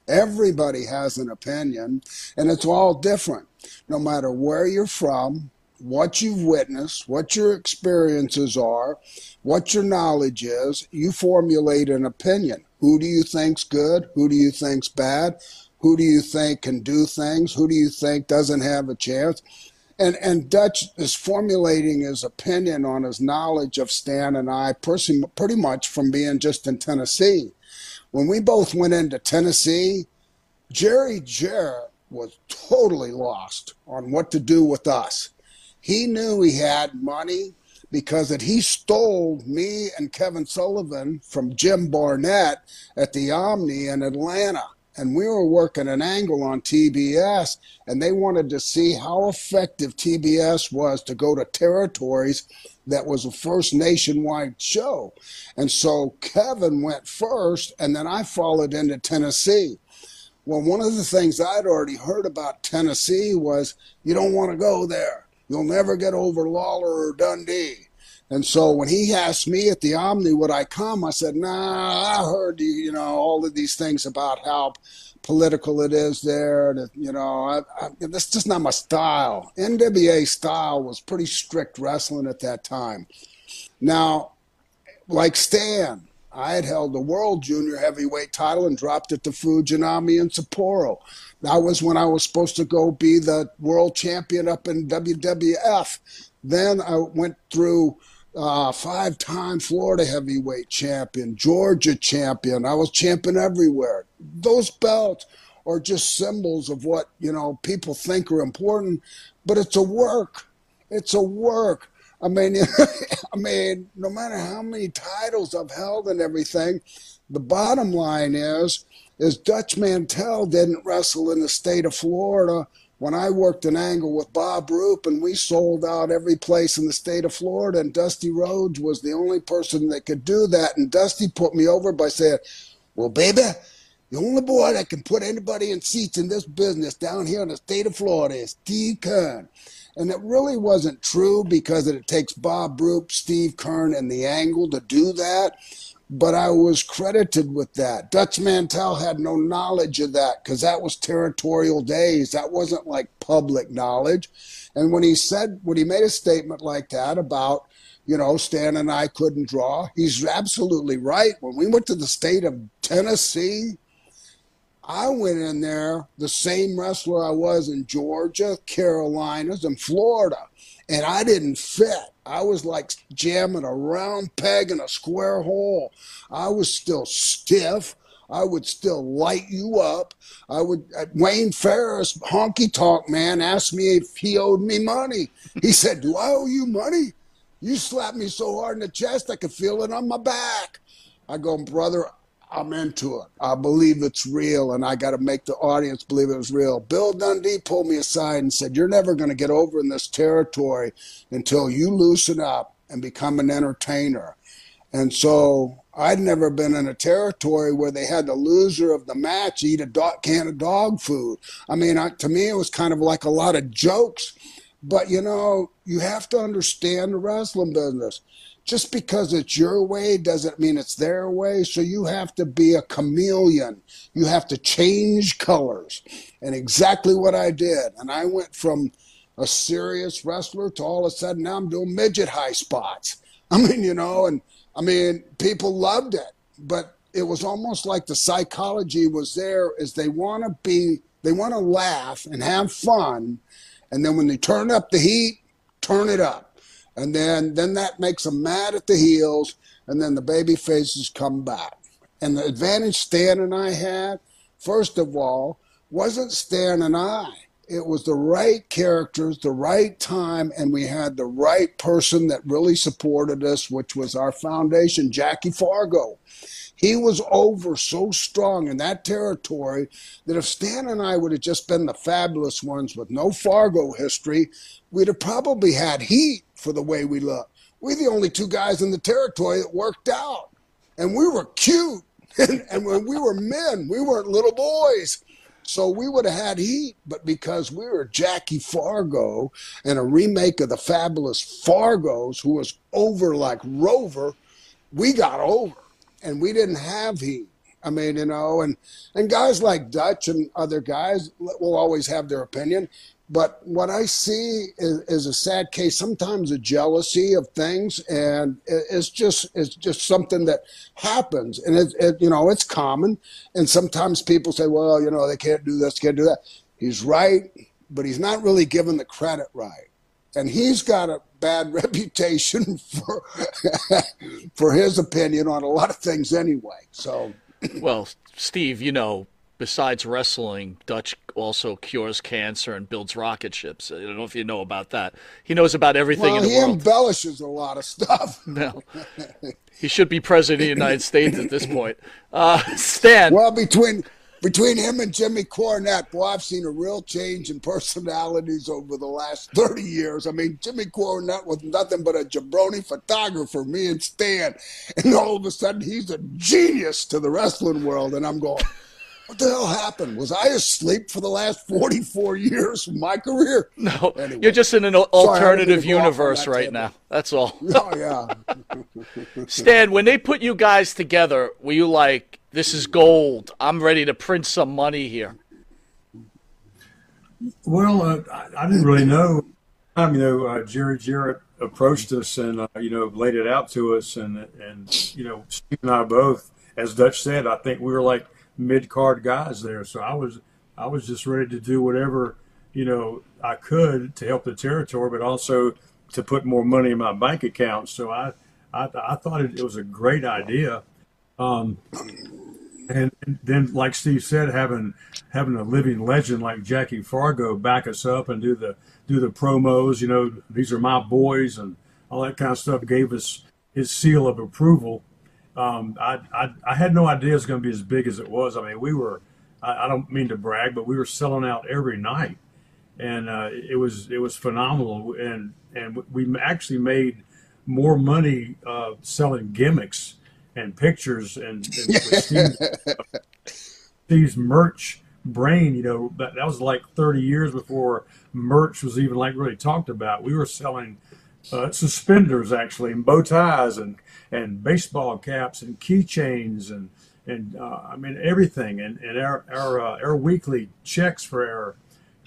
Everybody has an opinion, and it's all different. No matter where you're from, what you've witnessed, what your experiences are, what your knowledge is, you formulate an opinion. Who do you think's good? Who do you think's bad? Who do you think can do things? Who do you think doesn't have a chance? And and Dutch is formulating his opinion on his knowledge of Stan and I pretty, pretty much from being just in Tennessee. When we both went into Tennessee, Jerry Jarrett was totally lost on what to do with us. He knew he had money because that he stole me and Kevin Sullivan from Jim Barnett at the Omni in Atlanta and we were working an angle on TBS, and they wanted to see how effective TBS was to go to territories that was a first nationwide show. And so Kevin went first, and then I followed into Tennessee. Well, one of the things I'd already heard about Tennessee was you don't want to go there. You'll never get over Lawler or Dundee. And so when he asked me at the Omni would I come, I said, Nah, I heard you know all of these things about how political it is there. That you know, I, I, that's just not my style. NWA style was pretty strict wrestling at that time. Now, like Stan, I had held the world junior heavyweight title and dropped it to Fujinami and Sapporo. That was when I was supposed to go be the world champion up in WWF. Then I went through uh, five time Florida heavyweight champion, Georgia champion. I was champion everywhere. Those belts are just symbols of what, you know, people think are important, but it's a work. It's a work. I mean, I mean, no matter how many titles I've held and everything, the bottom line is, is Dutch Mantell didn't wrestle in the state of Florida when I worked an angle with Bob Roop and we sold out every place in the state of Florida, and Dusty Rhodes was the only person that could do that. And Dusty put me over by saying, Well, baby, the only boy that can put anybody in seats in this business down here in the state of Florida is Steve Keirn. And it really wasn't true because it takes Bob Roop, Steve Keirn, and the angle to do that but I was credited with that. Dutch Mantell had no knowledge of that because that was territorial days. That wasn't like public knowledge. And when he said, when he made a statement like that about, you know, Stan and I couldn't draw, he's absolutely right. When we went to the state of Tennessee, I went in there the same wrestler I was in Georgia, Carolinas, and Florida, and I didn't fit. I was like jamming a round peg in a square hole. I was still stiff. I would still light you up. I would. Uh, Wayne Ferris, Honky Tonk Man, asked me if he owed me money. He said, "Do I owe you money? You slapped me so hard in the chest I could feel it on my back." I go, brother. I'm into it. I believe it's real, and I got to make the audience believe it was real. Bill Dundee pulled me aside and said, You're never going to get over in this territory until you loosen up and become an entertainer. And so I'd never been in a territory where they had the loser of the match eat a dog, can of dog food. I mean, I, to me, it was kind of like a lot of jokes. But, you know, you have to understand the wrestling business just because it's your way doesn't mean it's their way. So you have to be a chameleon. You have to change colors. And exactly what I did. And I went from a serious wrestler to all of a sudden now I'm doing midget high spots. I mean, you know, and I mean, people loved it, but it was almost like the psychology was there is they want to be, they want to laugh and have fun. And then when they turn up the heat, turn it up and then then that makes them mad at the heels, and then the baby faces come back. And the advantage Stan and I had, first of all, wasn't Stan and I. It was the right characters, the right time, and we had the right person that really supported us, which was our foundation, Jackie Fargo. He was over so strong in that territory that if Stan and I would have just been the fabulous ones with no Fargo history, we'd have probably had heat for the way we look. We're the only two guys in the territory that worked out. And we were cute. and, and when we were men, we weren't little boys. So we would have had heat, but because we were Jackie Fargo and a remake of the fabulous Fargos, who was over like Rover, we got over and we didn't have heat. I mean, you know, and and guys like Dutch and other guys will always have their opinion. But what I see is, is, a sad case, sometimes a jealousy of things, and it's just it's just something that happens, and it, it, you know it's common. And sometimes people say, well, you know, they can't do this, can't do that. He's right, but he's not really given the credit right, and he's got a bad reputation for for his opinion on a lot of things anyway. So, well, Steve, you know, besides wrestling, Dutch also cures cancer and builds rocket ships. I don't know if you know about that. He knows about everything well, in the he world. embellishes a lot of stuff. No. he should be president of the United States at this point. Uh, Stan. Well, between between him and Jimmy Cornette, boy, I've seen a real change in personalities over the last 30 years. I mean, Jimmy Cornette was nothing but a jabroni photographer, me and Stan. And all of a sudden, he's a genius to the wrestling world. And I'm going, what the hell happened? Was I asleep for the last 44 years of my career? No, anyway. you're just in an alternative Sorry, universe right table. now. That's all. oh, yeah. Stan, when they put you guys together, were you like, this is gold. I'm ready to print some money here? Well, uh, I, I, didn't really know. Um, you know, uh, Jerry Jarrett approached us and, uh, you know, laid it out to us. And, and, you know, Steve and I both, as Dutch said, I think we were like – mid card guys there. So I was I was just ready to do whatever you know I could to help the territory, but also to put more money in my bank account. So I I, I thought it, it, was a great idea. Um, and, and then, like Steve said, having having a living legend like Jackie Fargo back us up and do the do the promos, you know, these are my boys and all that kind of stuff gave us his seal of approval um, I, I, I had no idea it was going to be as big as it was. I mean, we were I, I don't mean to brag, but we were selling out every night, and uh, it was it was phenomenal. And and we actually made more money uh, selling gimmicks and pictures and, and Steve's, Steve's merch brain. You know that that was like 30 years before merch was even like really talked about. We were selling uh, suspenders actually and bow ties and and baseball caps and keychains and and uh, I mean everything. And and our our uh, our weekly checks for our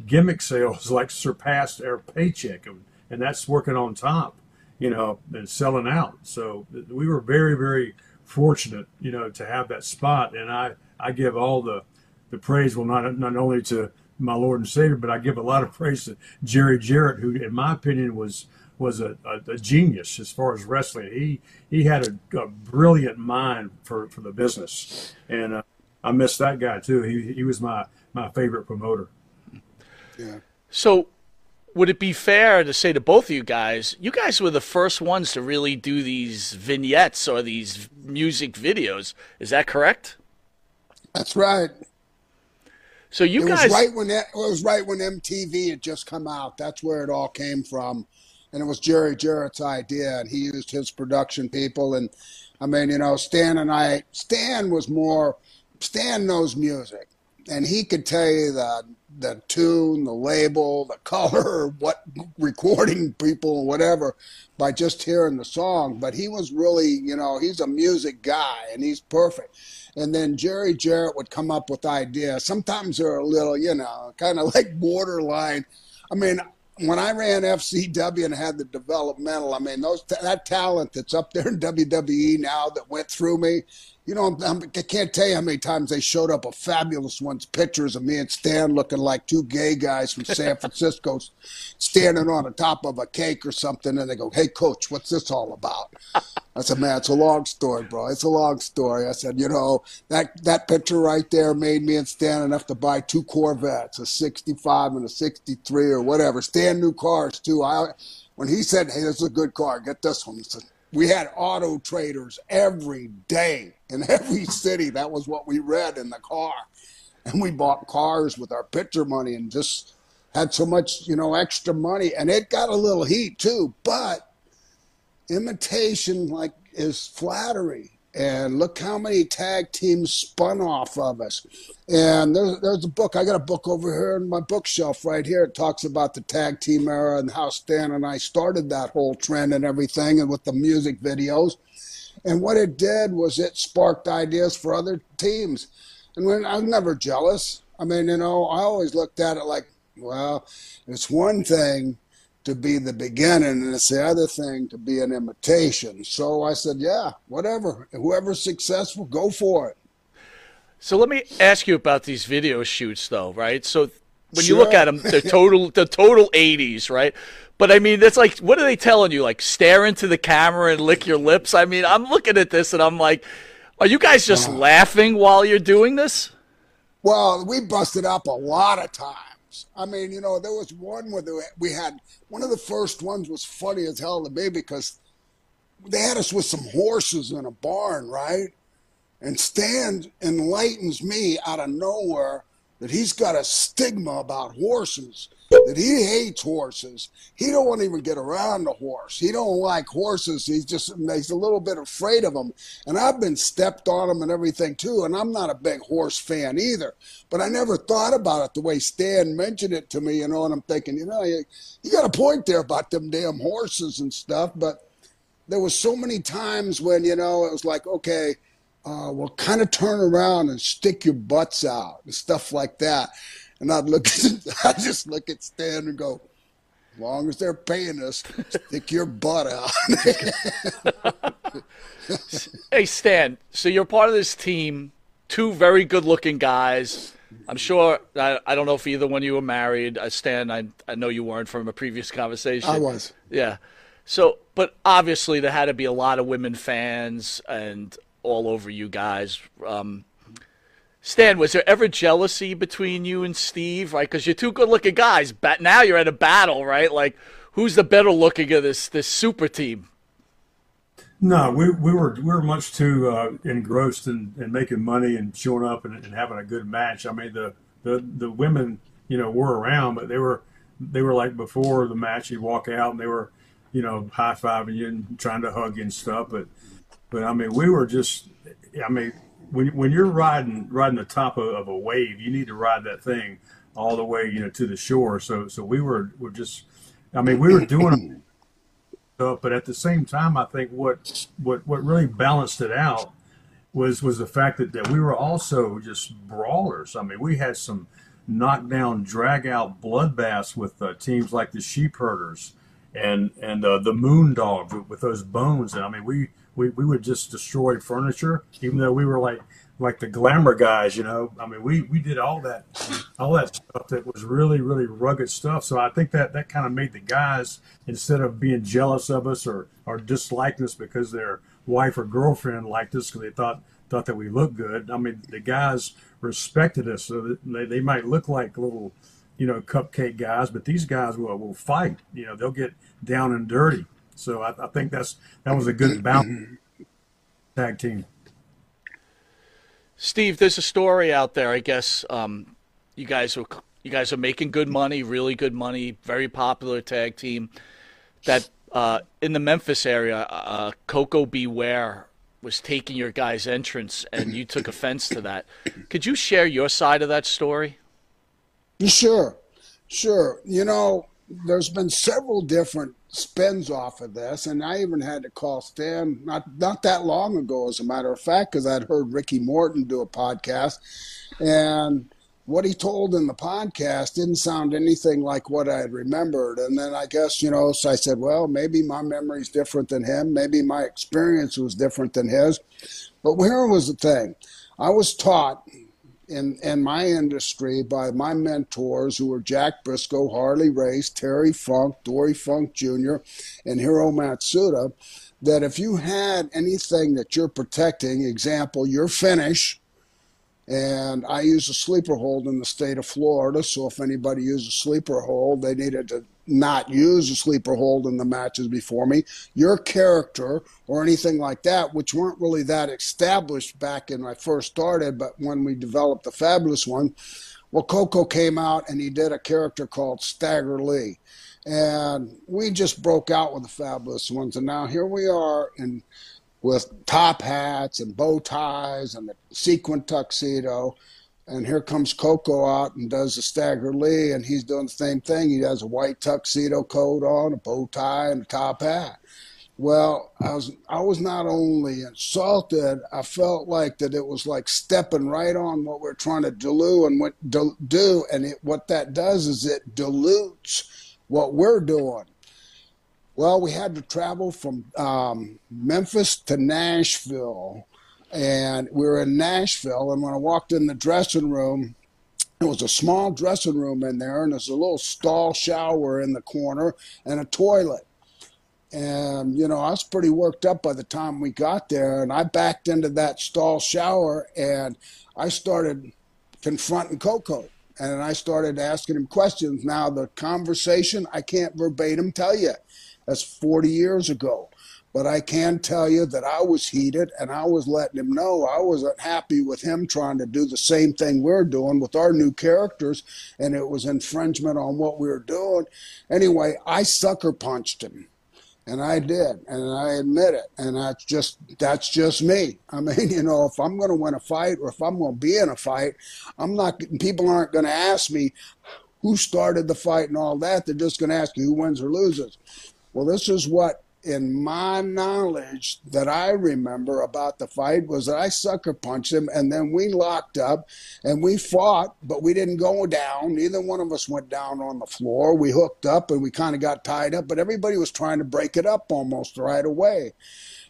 gimmick sales like surpassed our paycheck and, and that's working on top you know and selling out. So we were very very fortunate you know to have that spot. And I I give all the the praise well not not only to my Lord and Savior but I give a lot of praise to Jerry Jarrett who in my opinion was was a, a, a, genius as far as wrestling. He he had a, a brilliant mind for, for the business, and uh, I miss that guy too. He he was my my favorite promoter. Yeah. So, would it be fair to say to both of you guys, you guys were the first ones to really do these vignettes or these music videos? Is that correct? That's right. So you it guys, was right when that, it was right when MTV had just come out. That's where it all came from, and it was Jerry Jarrett's idea, and he used his production people. And I mean, you know, Stan and I, Stan was more. Stan knows music, and he could tell you the the tune, the label, the color, what recording people, whatever, by just hearing the song. But he was really, you know, he's a music guy, and he's perfect and then Jerry Jarrett would come up with ideas. Sometimes they're a little, you know, kind of like borderline. I mean, when I ran FCW and had the developmental, I mean, those that talent that's up there in WWE now that went through me, you know, I'm, I can not tell you how many times they showed up a fabulous ones pictures of me and Stan looking like two gay guys from San Francisco standing on the top of a cake or something, and they go, "Hey, coach, what's this all about?" I said, "Man, it's a long story, bro. It's a long story." I said, "You know, that that picture right there made me and Stan enough to buy two Corvettes, a '65 and a '63 or whatever. Stan new cars too. I when he said, "Hey, this is a good car. Get this one," said, we had auto traders every day in every city. That was what we read in the car. And we bought cars with our picture money and just had so much, you know, extra money. And it got a little heat too. But imitation, like, is flattery and look how many tag teams spun off of us. And there's, there's a book. I got a book over here in my bookshelf right here. It talks about the tag team era and how Stan and I started that whole trend and everything, and with the music videos. And what it did was it sparked ideas for other teams. And when I'm never jealous. I mean, you know, I always looked at it like, well, it's one thing to be the beginning and it's the other thing to be an imitation. So I said, yeah, whatever. Whoever's successful, go for it. So let me ask you about these video shoots though, right? So when sure. you look at them, the total the total 80s, right? But I mean, that's like what are they telling you? Like stare into the camera and lick your lips? I mean, I'm looking at this and I'm like, are you guys just uh, laughing while you're doing this? Well, we busted up a lot of times. I mean, you know, there was one where we had one of the first ones was funny as hell to me because they had us with some horses in a barn, right? And Stan enlightens me out of nowhere that he's got a stigma about horses that he hates horses. He don't want to even get around the horse. He don't like horses. He's just he's a little bit afraid of them. And I've been stepped on him and everything too. And I'm not a big horse fan either. But I never thought about it the way Stan mentioned it to me, you know. And I'm thinking, you know, you, you got a point there about them damn horses and stuff. But there was so many times when you know it was like, okay. Uh, well, kind of turn around and stick your butts out and stuff like that. And I'd look, I just look at Stan and go, as long as they're paying us, stick your butt out. hey, Stan, so you're part of this team, two very good looking guys. I'm sure, I, I don't know if either one of you were married. Uh, Stan, I, I know you weren't from a previous conversation. I was. Yeah. So, but obviously there had to be a lot of women fans and all over you guys. Um, Stan, was there ever jealousy between you and Steve? Right, because you're two good-looking guys. But now you're at a battle, right? Like, who's the better looking of this this super team? No, we, we were we were much too uh, engrossed in, in making money and showing up and, and having a good match. I mean, the, the the women, you know, were around, but they were they were like before the match, you walk out and they were, you know, high fiving you and trying to hug you and stuff. But but I mean, we were just, I mean, when when you're riding riding the top of, of, a wave, you need to ride that thing all the way, you know, to the shore. So so we were were just, I mean, we were doing stuff, but at the same time, I think what what what really balanced it out was was the fact that, that we were also just brawlers. I mean, we had some knockdown, drag out bloodbaths with uh, teams like the Sheep Herders and and uh, the Moondogs with, with those bones. And I mean, we we, we would just destroy furniture, even though we were like like the glamour guys, you know. I mean, we, we did all that all that stuff that was really really rugged stuff. So I think that that kind of made the guys instead of being jealous of us or or disliking us because their wife or girlfriend liked us because they thought thought that we looked good. I mean, the guys respected us, so they, they might look like little you know, cupcake guys, but these guys will will fight. You know, they'll get down and dirty. So I, I think that's that was a good balance tag team. Steve, there's a story out there. I guess um, you guys are you guys are making good money, really good money, very popular tag team. That uh, in the Memphis area, uh, Koko B. Ware was taking your guys' entrance, and you took offense to that. Could you share your side of that story? Sure, sure. You know, there's been several different spins off of this, and I even had to call Stan not not that long ago, as a matter of fact, because I'd heard Ricky Morton do a podcast, and what he told in the podcast didn't sound anything like what I had remembered. And then I guess, you know, so I said, well, maybe my memory's different than him. Maybe my experience was different than his. But here was the thing I was taught in, in my industry by my mentors who were Jack Brisco, Harley Race, Terry Funk, Dory Funk Jr., and Hiro Matsuda that if you had anything that you're protecting, example, your finish, and I use a sleeper hold in the state of Florida. So if anybody used a sleeper hold, they needed to not use a sleeper hold in the matches before me. Your character or anything like that, which weren't really that established back in I first started, but when we developed the fabulous one, well, Koko came out and he did a character called Stagger Lee. And we just broke out with the fabulous ones. And now here we are in with top hats and bow ties and the sequin tuxedo. And here comes Koko out and does the Stagger Lee, and he's doing the same thing. He has a white tuxedo coat on, a bow tie, and a top hat. Well, I was I was not only insulted, I felt like that it was like stepping right on what we're trying to dilute and what do, and it, what that does is it dilutes what we're doing. Well, we had to travel from um, Memphis to Nashville. And we were in Nashville. And when I walked in the dressing room, it was a small dressing room in there, and there's a little stall shower in the corner and a toilet. And, you know, I was pretty worked up by the time we got there. And I backed into that stall shower and I started confronting Koko And I started asking him questions. Now, the conversation, I can't verbatim tell you. That's 40 years ago. But I can tell you that I was heated and I was letting him know I wasn't happy with him trying to do the same thing we're doing with our new characters. And it was infringement on what we were doing. Anyway, I sucker punched him. And I did, and I admit it. And that's just that's just me. I mean, you know, if I'm going to win a fight or if I'm going to be in a fight, I'm not. People aren't going to ask me who started the fight and all that. They're just going to ask you who wins or loses. Well, this is what, in my knowledge, that I remember about the fight was that I sucker punched him, and then we locked up and we fought, but we didn't go down. Neither one of us went down on the floor. We hooked up and we kind of got tied up, but everybody was trying to break it up almost right away.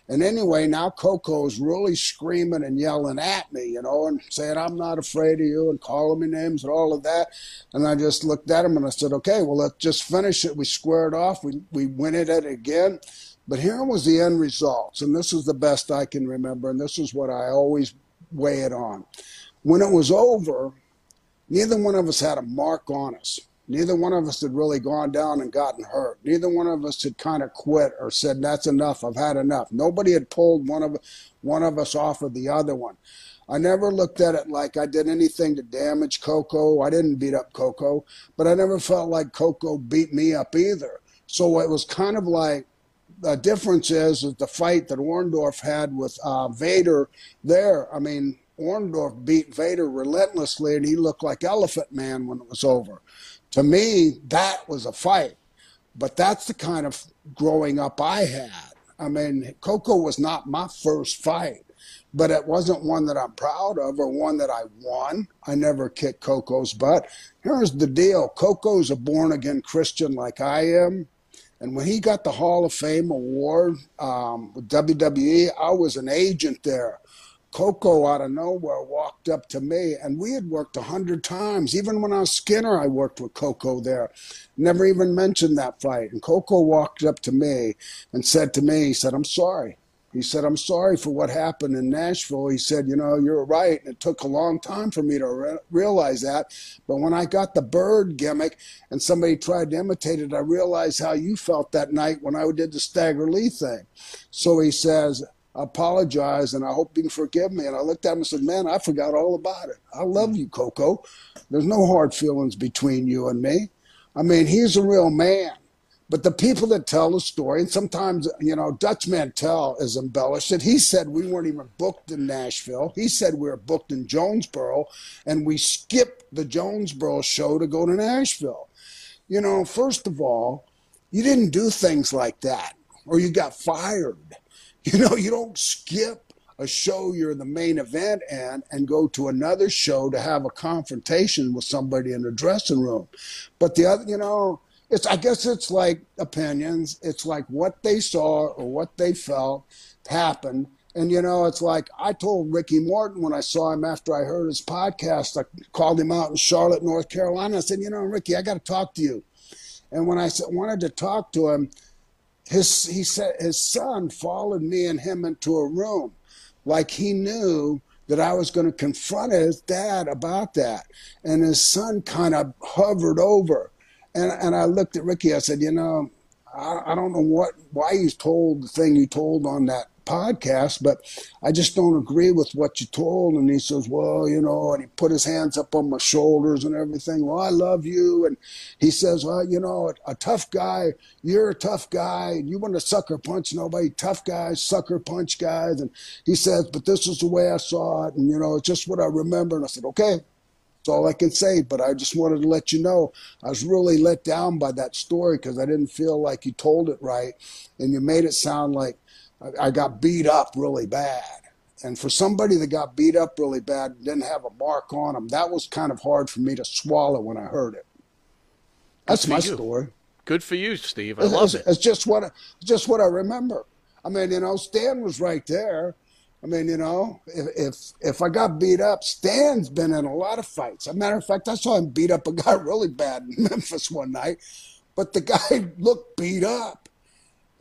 And anyway, now Koko's really screaming and yelling at me, you know, and saying, I'm not afraid of you and calling me names and all of that. And I just looked at him and I said, okay, well, let's just finish it. We squared off. We, we went at it again. But here was the end results. And this is the best I can remember. And this is what I always weigh it on. When it was over, neither one of us had a mark on us. Neither one of us had really gone down and gotten hurt. Neither one of us had kind of quit or said, "That's enough. I've had enough." Nobody had pulled one of one of us off of the other one. I never looked at it like I did anything to damage Koko. I didn't beat up Koko, but I never felt like Koko beat me up either. So it was kind of like the difference is, is the fight that Orndorff had with uh, Vader there. I mean, Orndorff beat Vader relentlessly, and he looked like Elephant Man when it was over to me, that was a fight. But that's the kind of growing up I had. I mean, Koko was not my first fight, but it wasn't one that I'm proud of or one that I won. I never kicked Koko's butt. Here's the deal Koko's a born again Christian like I am. And when he got the Hall of Fame award um, with WWE, I was an agent there. Koko out of nowhere walked up to me, and we had worked a hundred times. Even when I was Skinner, I worked with Koko there. Never even mentioned that fight. And Koko walked up to me and said to me, he said, I'm sorry. He said, I'm sorry for what happened in Nashville. He said, You know, you're right. And it took a long time for me to re- realize that. But when I got the bird gimmick and somebody tried to imitate it, I realized how you felt that night when I did the Stagger Lee thing. So he says, I apologize and I hope you can forgive me. And I looked at him and said, Man, I forgot all about it. I love hmm. you, Koko. There's no hard feelings between you and me. I mean, he's a real man. But the people that tell the story, and sometimes, you know, Dutch Mantell is embellished. And he said we weren't even booked in Nashville. He said we were booked in Jonesboro, and we skipped the Jonesboro show to go to Nashville. You know, first of all, you didn't do things like that, or you got fired. You know, you don't skip a show you're in the main event and and go to another show to have a confrontation with somebody in the dressing room. But the other, you know, it's I guess it's like opinions. It's like what they saw or what they felt happened. And you know, it's like I told Ricky Morton when I saw him after I heard his podcast. I called him out in Charlotte, North Carolina. I said, you know, Ricky, I got to talk to you. And when I wanted to talk to him, his he said his son followed me and him into a room, like he knew that I was going to confront his dad about that. And his son kind of hovered over and and I looked at Ricky. I said, you know, I, I don't know what why you told the thing you told on that podcast, but I just don't agree with what you told. And he says, well, you know, and he put his hands up on my shoulders and everything. Well, I love you. And he says, well, you know, a, a tough guy, you're a tough guy. And you want to sucker punch nobody. Tough guys, sucker punch guys. And he says, but this is the way I saw it. And, you know, it's just what I remember. And I said, okay, that's all I can say. But I just wanted to let you know I was really let down by that story because I didn't feel like you told it right. And you made it sound like I got beat up really bad. And for somebody that got beat up really bad didn't have a mark on them, that was kind of hard for me to swallow when I heard it. That's my you. story. Good for you, Steve. I love it. It's just what just what I remember. I mean, you know, Stan was right there. I mean, you know, if, if if I got beat up, Stan's been in a lot of fights. As a matter of fact, I saw him beat up a guy really bad in Memphis one night, but the guy looked beat up.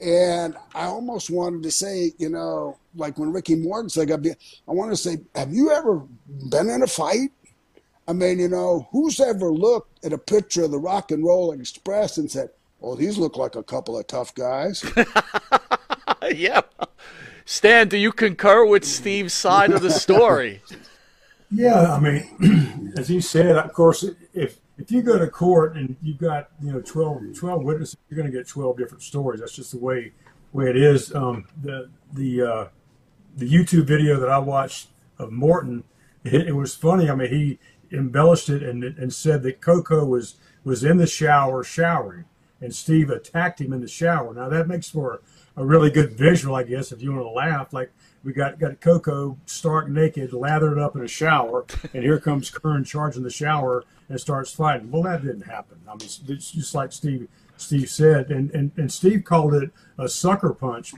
And I almost wanted to say, you know, like when Ricky Morton said, I, got beat, I want to say, have you ever been in a fight? I mean, you know, who's ever looked at a picture of the Rock and Roll Express and said, well, these look like a couple of tough guys"? yeah. Stan, do you concur with Steve's side of the story? Yeah, I mean, as he said, of course, if if you go to court and you've got you know 12, 12 witnesses, you're going to get twelve different stories. That's just the way way it is. Um, the the uh, the YouTube video that I watched of Morton, it, it, was funny. I mean, he embellished it and and said that Koko was was in the shower showering, and Steve attacked him in the shower. Now that makes for a really good visual, I guess, if you want to laugh. Like we got got Koko stark naked, lathered up in a shower, and here comes Keirn charging the shower and starts fighting. Well, that didn't happen. I mean, it's just like Steve Steve said, and and, and Steve called it a sucker punch.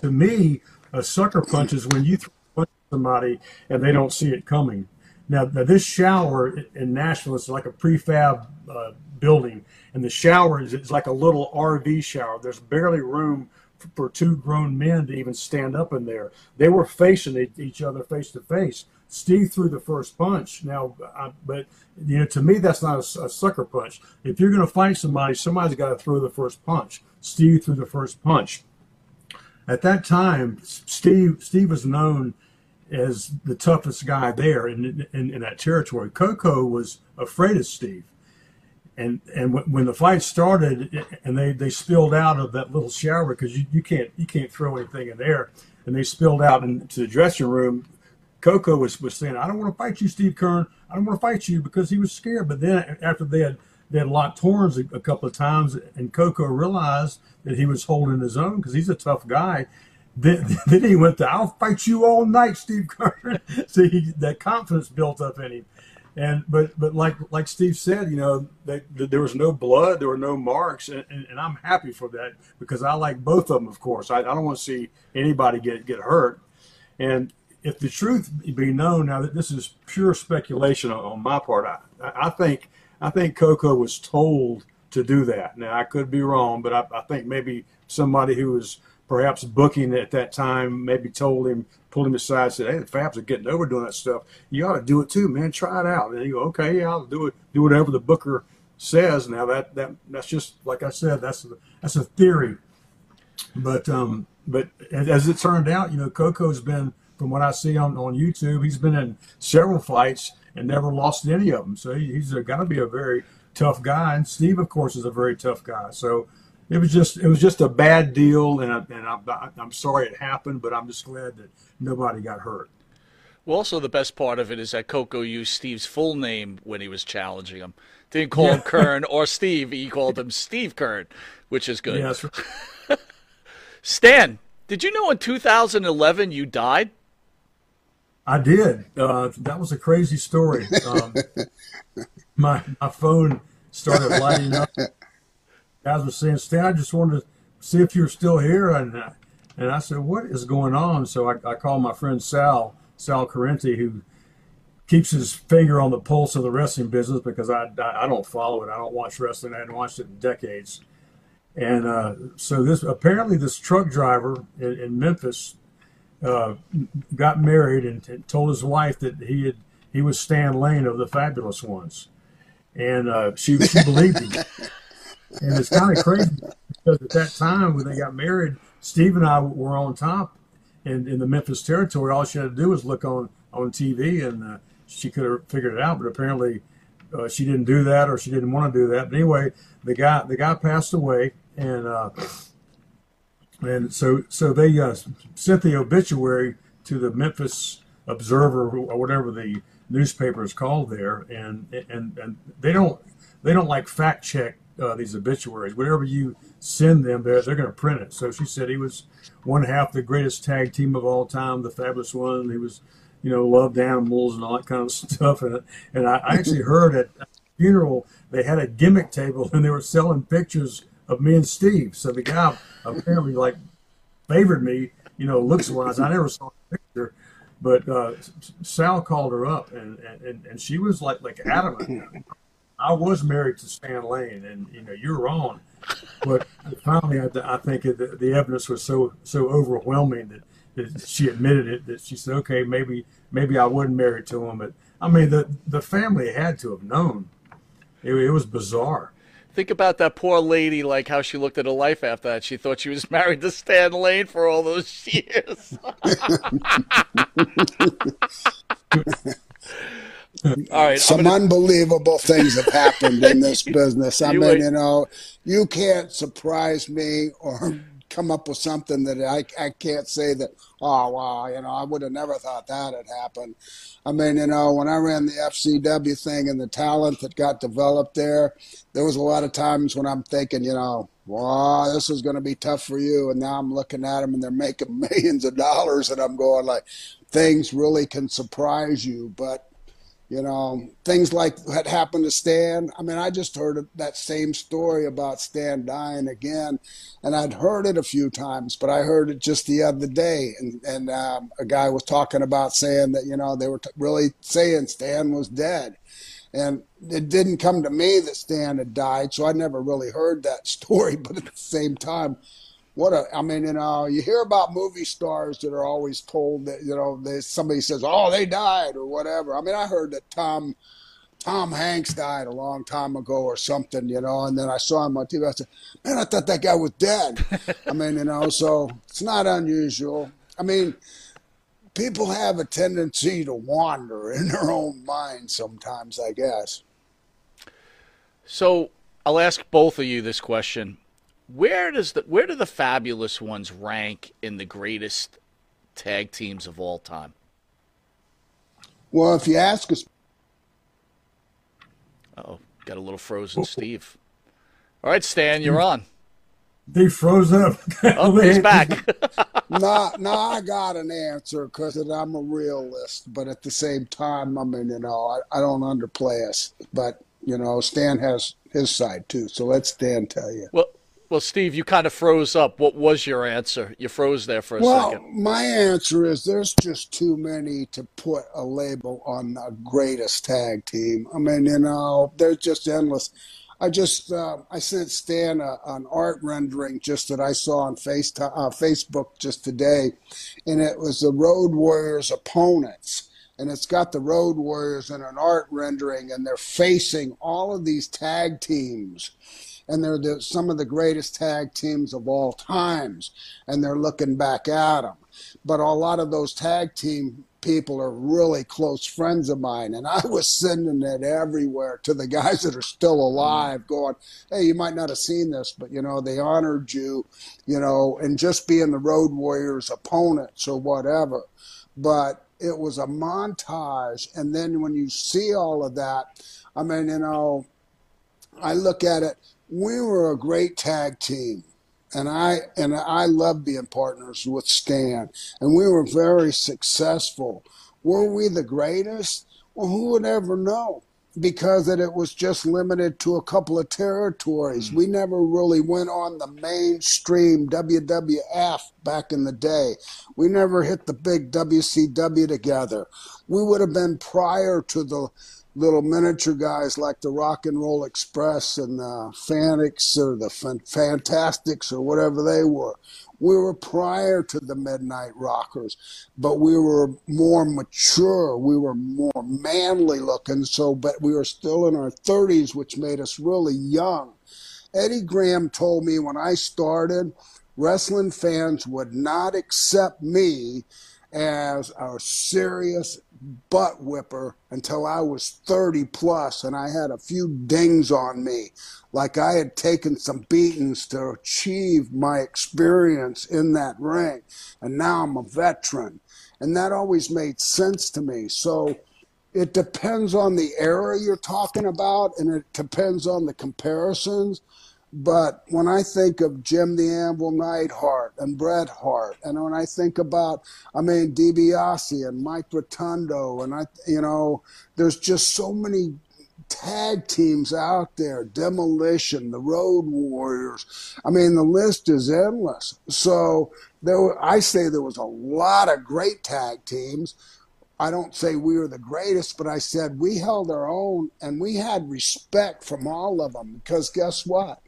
To me, a sucker punch is when you throw somebody and they don't see it coming. Now, now this shower in Nashville is like a prefab uh, building, and the shower is, is like a little RV shower. There's barely room for two grown men to even stand up in there. They were facing each other face to face. Steve threw the first punch. Now, I, but you know, to me, that's not a, a sucker punch. If you're going to fight somebody, somebody's got to throw the first punch. Steve threw the first punch. At that time, Steve Steve was known as the toughest guy there in, in, in that territory. Koko was afraid of Steve and and when the fight started and they, they spilled out of that little shower because you, you can't you can't throw anything in there and they spilled out into the dressing room Koko was, was saying I don't want to fight you Steve Keirn I don't want to fight you because he was scared. But then after they had they had locked horns a, a couple of times and Koko realized that he was holding his own because he's a tough guy. Then, then he went to I'll fight you all night Steve Keirn so he, that confidence built up in him. And but but like like Steve said, you know, there was no blood, there were no marks, and, and, and, I'm happy for that because I like both of them. Of course, I, I don't want to see anybody get get hurt. And if the truth be known, now that this is pure speculation on, my part, I, I think I think Koko was told to do that. Now I could be wrong, but I, I think maybe somebody who was perhaps booking at that time maybe told him, pulled him aside, said, "Hey, the Fabs are getting over doing that stuff. You ought to do it too, man. Try it out." And you go, "Okay, yeah, I'll do it. Do whatever the booker says." Now that that that's just like I said, that's a, that's a theory. But um, but as it turned out, you know, Koko's been, from what I see on on YouTube, he's been in several fights and never lost any of them. So he, he's got to be a very tough guy. And Steve, of course, is a very tough guy. So it was just it was just a bad deal, and, I, and I'm, I'm sorry it happened, but I'm just glad that nobody got hurt. Well, also the best part of it is that Koko used Steve's full name when he was challenging him. Didn't call yeah. him Keirn or Steve. He called him Steve Keirn, which is good. Yes. Stan, did you know in 2011 you died? I did. Uh, that was a crazy story. Um, my my phone started lighting up. Guys were saying, "Stan, I just wanted to see if you're still here," and uh, and I said, "What is going on?" So I, I called my friend Sal Sal Corrente, who keeps his finger on the pulse of the wrestling business because I, I, I don't follow it. I don't watch wrestling. I hadn't watched it in decades. And uh, so this apparently this truck driver in, in Memphis uh, got married and t- told his wife that he had he was Stan Lane of the Fabulous Ones, and uh, she she believed him. and it's kind of crazy because at that time when they got married, Steve and I were on top in, in the Memphis territory. All she had to do was look on on TV, and uh, she could have figured it out. But apparently, uh, she didn't do that, or she didn't want to do that. But anyway, the guy the guy passed away, and uh, and so so they uh, sent the obituary to the Memphis Observer or whatever the newspaper is called there, and and and they don't they don't like fact check uh, these obituaries. Whatever you send them, they're they're going to print it. So she said he was one half the greatest tag team of all time, the Fabulous One. He was, you know, loved animals and all that kind of stuff. And and I, I actually heard at funeral they had a gimmick table and they were selling pictures of me and Steve. So the guy apparently like favored me, you know, looks wise. I never saw the picture, but uh, Sal called her up and, and, and she was like like adamant. I was married to Stan Lane, and you know you're wrong. But finally, I, I think the, the, evidence was so so overwhelming that, that she admitted it. That she said, "Okay, maybe maybe I wasn't married to him." But I mean, the the family had to have known. It, it was bizarre. Think about that poor lady, like how she looked at her life after that. She thought she was married to Stan Lane for all those years. All right. Some gonna... unbelievable things have happened in this business. I you mean, wait. you know, you can't surprise me or come up with something that I, I can't say that, oh, wow, you know, I would have never thought that had happened. I mean, you know, when I ran the FCW thing and the talent that got developed there, there was a lot of times when I'm thinking, you know, wow, this is going to be tough for you. And now I'm looking at them and they're making millions of dollars and I'm going like, things really can surprise you. But you know, things like what happened to Stan. I mean, I just heard that same story about Stan dying again, and I'd heard it a few times, but I heard it just the other day, and and um, a guy was talking about saying that you know they were t- really saying Stan was dead, and it didn't come to me that Stan had died, so I never really heard that story. But at the same time, what a I mean, you know, you hear about movie stars that are always told that you know they, somebody says, "Oh, they died" or whatever. I mean, I heard that Tom Tom Hanks died a long time ago or something, you know, and then I saw him on TV. I said, "Man, I thought that guy was dead." I mean, you know, so it's not unusual. I mean, people have a tendency to wander in their own mind sometimes, I guess. So I'll ask both of you this question where does the where do the fabulous ones rank in the greatest tag teams of all time? Well, if you ask us, Uh oh, got a little frozen, Steve. All right, Stan, you're on. They froze up. oh, he's back. no, no, I got an answer because I'm a realist, but at the same time, I mean, you know, I, I don't underplay us, but you know, Stan has his side too. So let Stan tell you. Well, well, Steve, you kind of froze up. What was your answer? You froze there for a well, second. Well, my answer is there's just too many to put a label on the greatest tag team. I mean, you know, there's just endless. I just uh, I sent Stan a, an art rendering just that I saw on face uh, Facebook just today, and it was the Road Warriors opponents, and it's got the Road Warriors in an art rendering, and they're facing all of these tag teams, and they're the, some of the greatest tag teams of all times, and they're looking back at them, but a lot of those tag team people are really close friends of mine. And I was sending it everywhere to the guys that are still alive, going, hey, you might not have seen this, but, you know, they honored you, you know, and just being the Road Warriors opponents or whatever. But it was a montage. And then when you see all of that, I mean, you know, I look at it, we were a great tag team and I and I love being partners with Stan, and we were very successful. Were we the greatest? Well, who would ever know? Because that it was just limited to a couple of territories. Mm. We never really went on the mainstream WWF back in the day. We never hit the big WCW together. We would have been prior to the little miniature guys like the Rock and Roll Express and uh, the Fanics or the Fantastics or whatever they were. We were prior to the Midnight Rockers, but we were more mature. We were more manly looking. So, but we were still in our 30s, which made us really young. Eddie Graham told me when I started, wrestling fans would not accept me as a serious butt whipper until I was 30 plus and I had a few dings on me. Like I had taken some beatings to achieve my experience in that ring. And now I'm a veteran. And that always made sense to me. So it depends on the era you're talking about and it depends on the comparisons. But when I think of Jim the Anvil Neidhart and Bret Hart, and when I think about, I mean, DiBiase and Mike Rotundo, and I, you know, there's just so many tag teams out there demolition the road warriors. I mean the list is endless. So there were, i say there was a lot of great tag teams. I don't say we were the greatest but i said we held our own and we had respect from all of them because guess what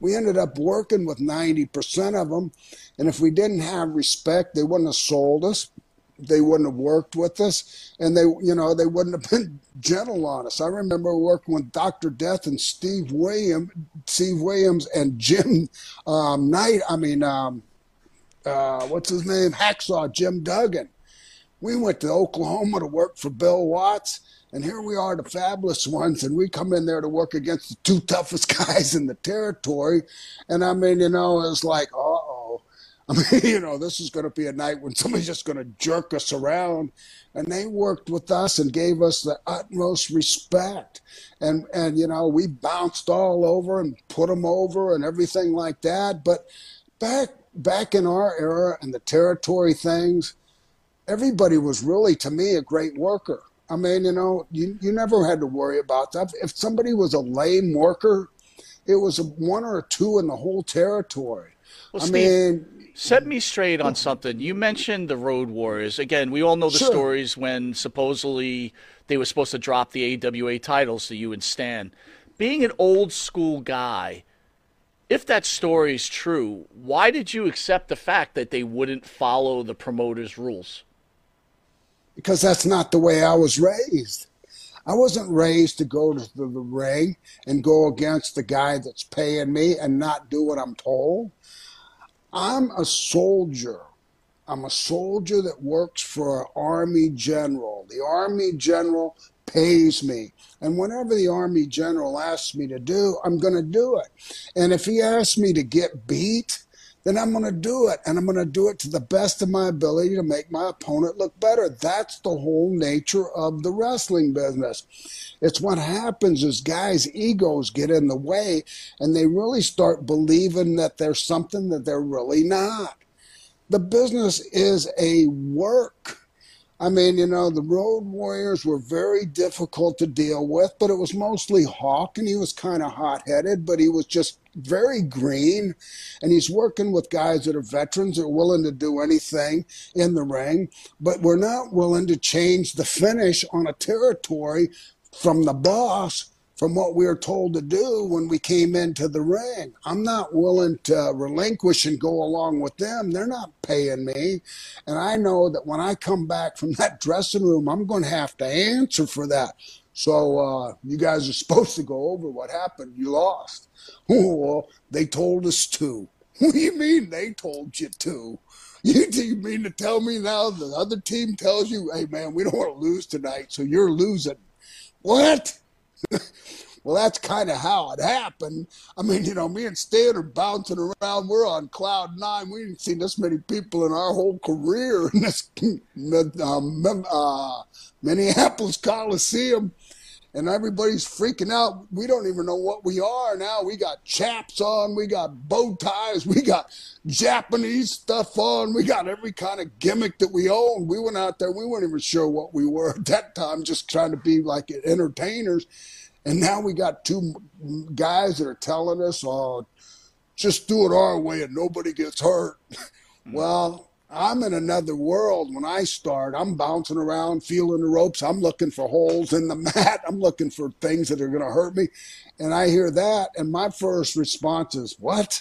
we ended up working with 90% of them. And if we didn't have respect, they wouldn't have sold us. They wouldn't have worked with us. And they, you know, they wouldn't have been gentle on us. I remember working with Dr. Death and Steve Williams, Steve Williams and Jim um, Knight. I mean, um, uh, what's his name? Hacksaw Jim Duggan. We went to Oklahoma to work for Bill Watts and here we are, the fabulous ones, and we come in there to work against the two toughest guys in the territory. And I mean, you know, it's like, uh oh. I mean, you know, this is going to be a night when somebody's just going to jerk us around. And they worked with us and gave us the utmost respect. And, and you know, we bounced all over and put them over and everything like that. But back, back in our era and the territory things, everybody was really, to me, a great worker. I mean, you know, you, you never had to worry about that. If somebody was a lame worker, it was a one or a two in the whole territory. Well, I Steve, mean, set me straight on something. You mentioned the Road Warriors. Again, we all know the sure. stories when supposedly they were supposed to drop the AWA titles to you and Stan. Being an old school guy, if that story is true, why did you accept the fact that they wouldn't follow the promoter's rules? Because that's not the way I was raised. I wasn't raised to go to the, ring and go against the guy that's paying me and not do what I'm told. I'm a soldier. I'm a soldier that works for an army general. The army general pays me. And whatever the army general asks me to do, I'm going to do it. And if he asks me to get beat, then I'm going to do it. And I'm going to do it to the best of my ability to make my opponent look better. That's the whole nature of the wrestling business. It's what happens is guys' egos get in the way and they really start believing that there's something that they're really not. The business is a work. I mean, you know, the Road Warriors were very difficult to deal with, but it was mostly Hawk, and he was kind of hot headed, but he was just very green. And he's working with guys that are veterans that are willing to do anything in the ring, but we're not willing to change the finish on a territory from the boss from what we were told to do when we came into the ring. I'm not willing to relinquish and go along with them. They're not paying me. And I know that when I come back from that dressing room, I'm going to have to answer for that. So uh, you guys are supposed to go over what happened. You lost. well, they told us to. What do you mean they told you to? You, you mean to tell me now the other team tells you, hey, man, we don't want to lose tonight, so you're losing? What? well, that's kind of how it happened. I mean, you know, me and Stan are bouncing around. We're on cloud nine. We didn't see this many people in our whole career in this um, uh, Minneapolis Coliseum and everybody's freaking out. We don't even know what we are now. We got chaps on, we got bow ties, we got Japanese stuff on, we got every kind of gimmick that we own. We went out there, we weren't even sure what we were at that time, just trying to be like entertainers. And now we got two guys that are telling us, "Oh, just do it our way and nobody gets hurt." Hmm. well, I'm in another world when I start. I'm bouncing around, feeling the ropes. I'm looking for holes in the mat. I'm looking for things that are going to hurt me. And I hear that, and my first response is, What?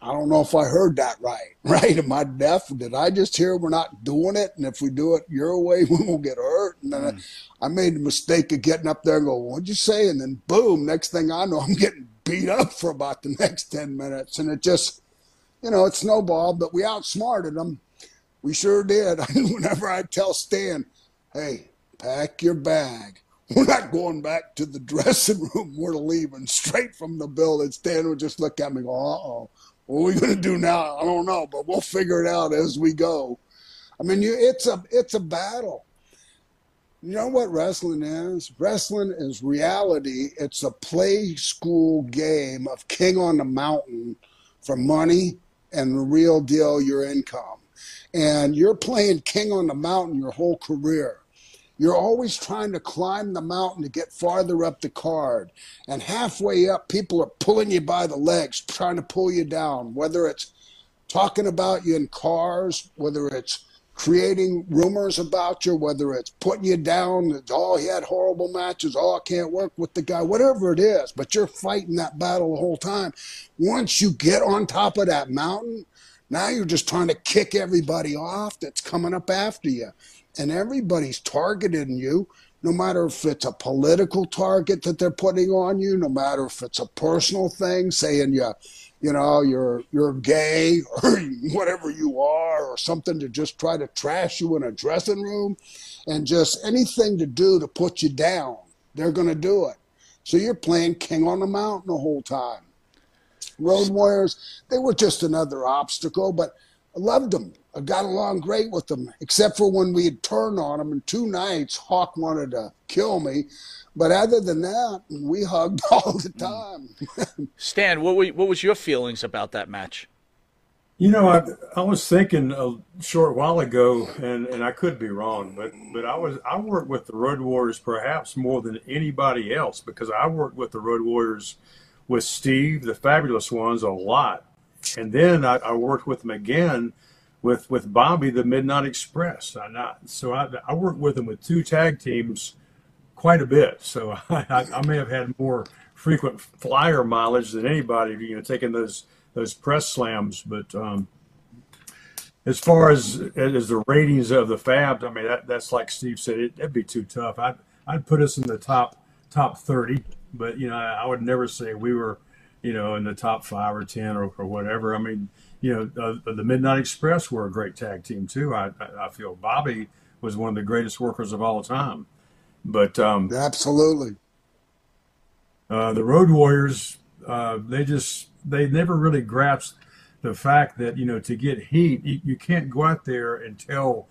I don't know if I heard that right. Right? Am I deaf? Did I just hear we're not doing it? And if we do it your way, we won't get hurt. And then mm. I, I made the mistake of getting up there and go, What'd you say? And then boom, next thing I know, I'm getting beat up for about the next 10 minutes. And it just, you know, it snowballed, but we outsmarted them. We sure did. Whenever I tell Stan, hey, pack your bag. We're not going back to the dressing room. We're leaving straight from the building. Stan would just look at me and go, uh oh, what are we going to do now? I don't know, but we'll figure it out as we go. I mean, you, it's a it's a battle. You know what wrestling is? Wrestling is reality. It's a play school game of king on the mountain for money and the real deal your income. And you're playing king on the mountain your whole career. You're always trying to climb the mountain to get farther up the card. And halfway up, people are pulling you by the legs, trying to pull you down, whether it's talking about you in cars, whether it's creating rumors about you, whether it's putting you down, oh, he had horrible matches, oh, I can't work with the guy, whatever it is, but you're fighting that battle the whole time. Once you get on top of that mountain, now you're just trying to kick everybody off that's coming up after you. And everybody's targeting you, no matter if it's a political target that they're putting on you, no matter if it's a personal thing, saying you you know, you're you're gay or whatever you are, or something to just try to trash you in a dressing room, and just anything to do to put you down, they're going to do it. So you're playing king on the mountain the whole time. Road Warriors, they were just another obstacle, but I loved them. I got along great with them, except for when we had turned on them. And two nights, Hawk wanted to kill me. But other than that, we hugged all the hmm. time. Stan, what were, what was your feelings about that match? You know, I, I was thinking a short while ago, and, and I could be wrong, but but I was I worked with the Road Warriors perhaps more than anybody else because I worked with the Road Warriors with Steve, the Fabulous Ones, a lot, and then I, I worked with them again with with Bobby, the Midnight Express. I so I I worked with him with two tag teams quite a bit. So I, I, may have had more frequent flyer mileage than anybody, you know, taking those those press slams. But um, as far as as the ratings of the Fab, I mean, that, that's like Steve said, it, would be too tough. I'd I'd put us in the top top thirty, but you know, I, I would never say we were, you know, in the top five or ten or, or whatever. I mean, you know, uh, the Midnight Express were a great tag team too. I I feel Bobby was one of the greatest workers of all time. But um, absolutely, uh, the Road Warriors, uh, they just they never really grasped the fact that you know to get heat, you, you can't go out there and tell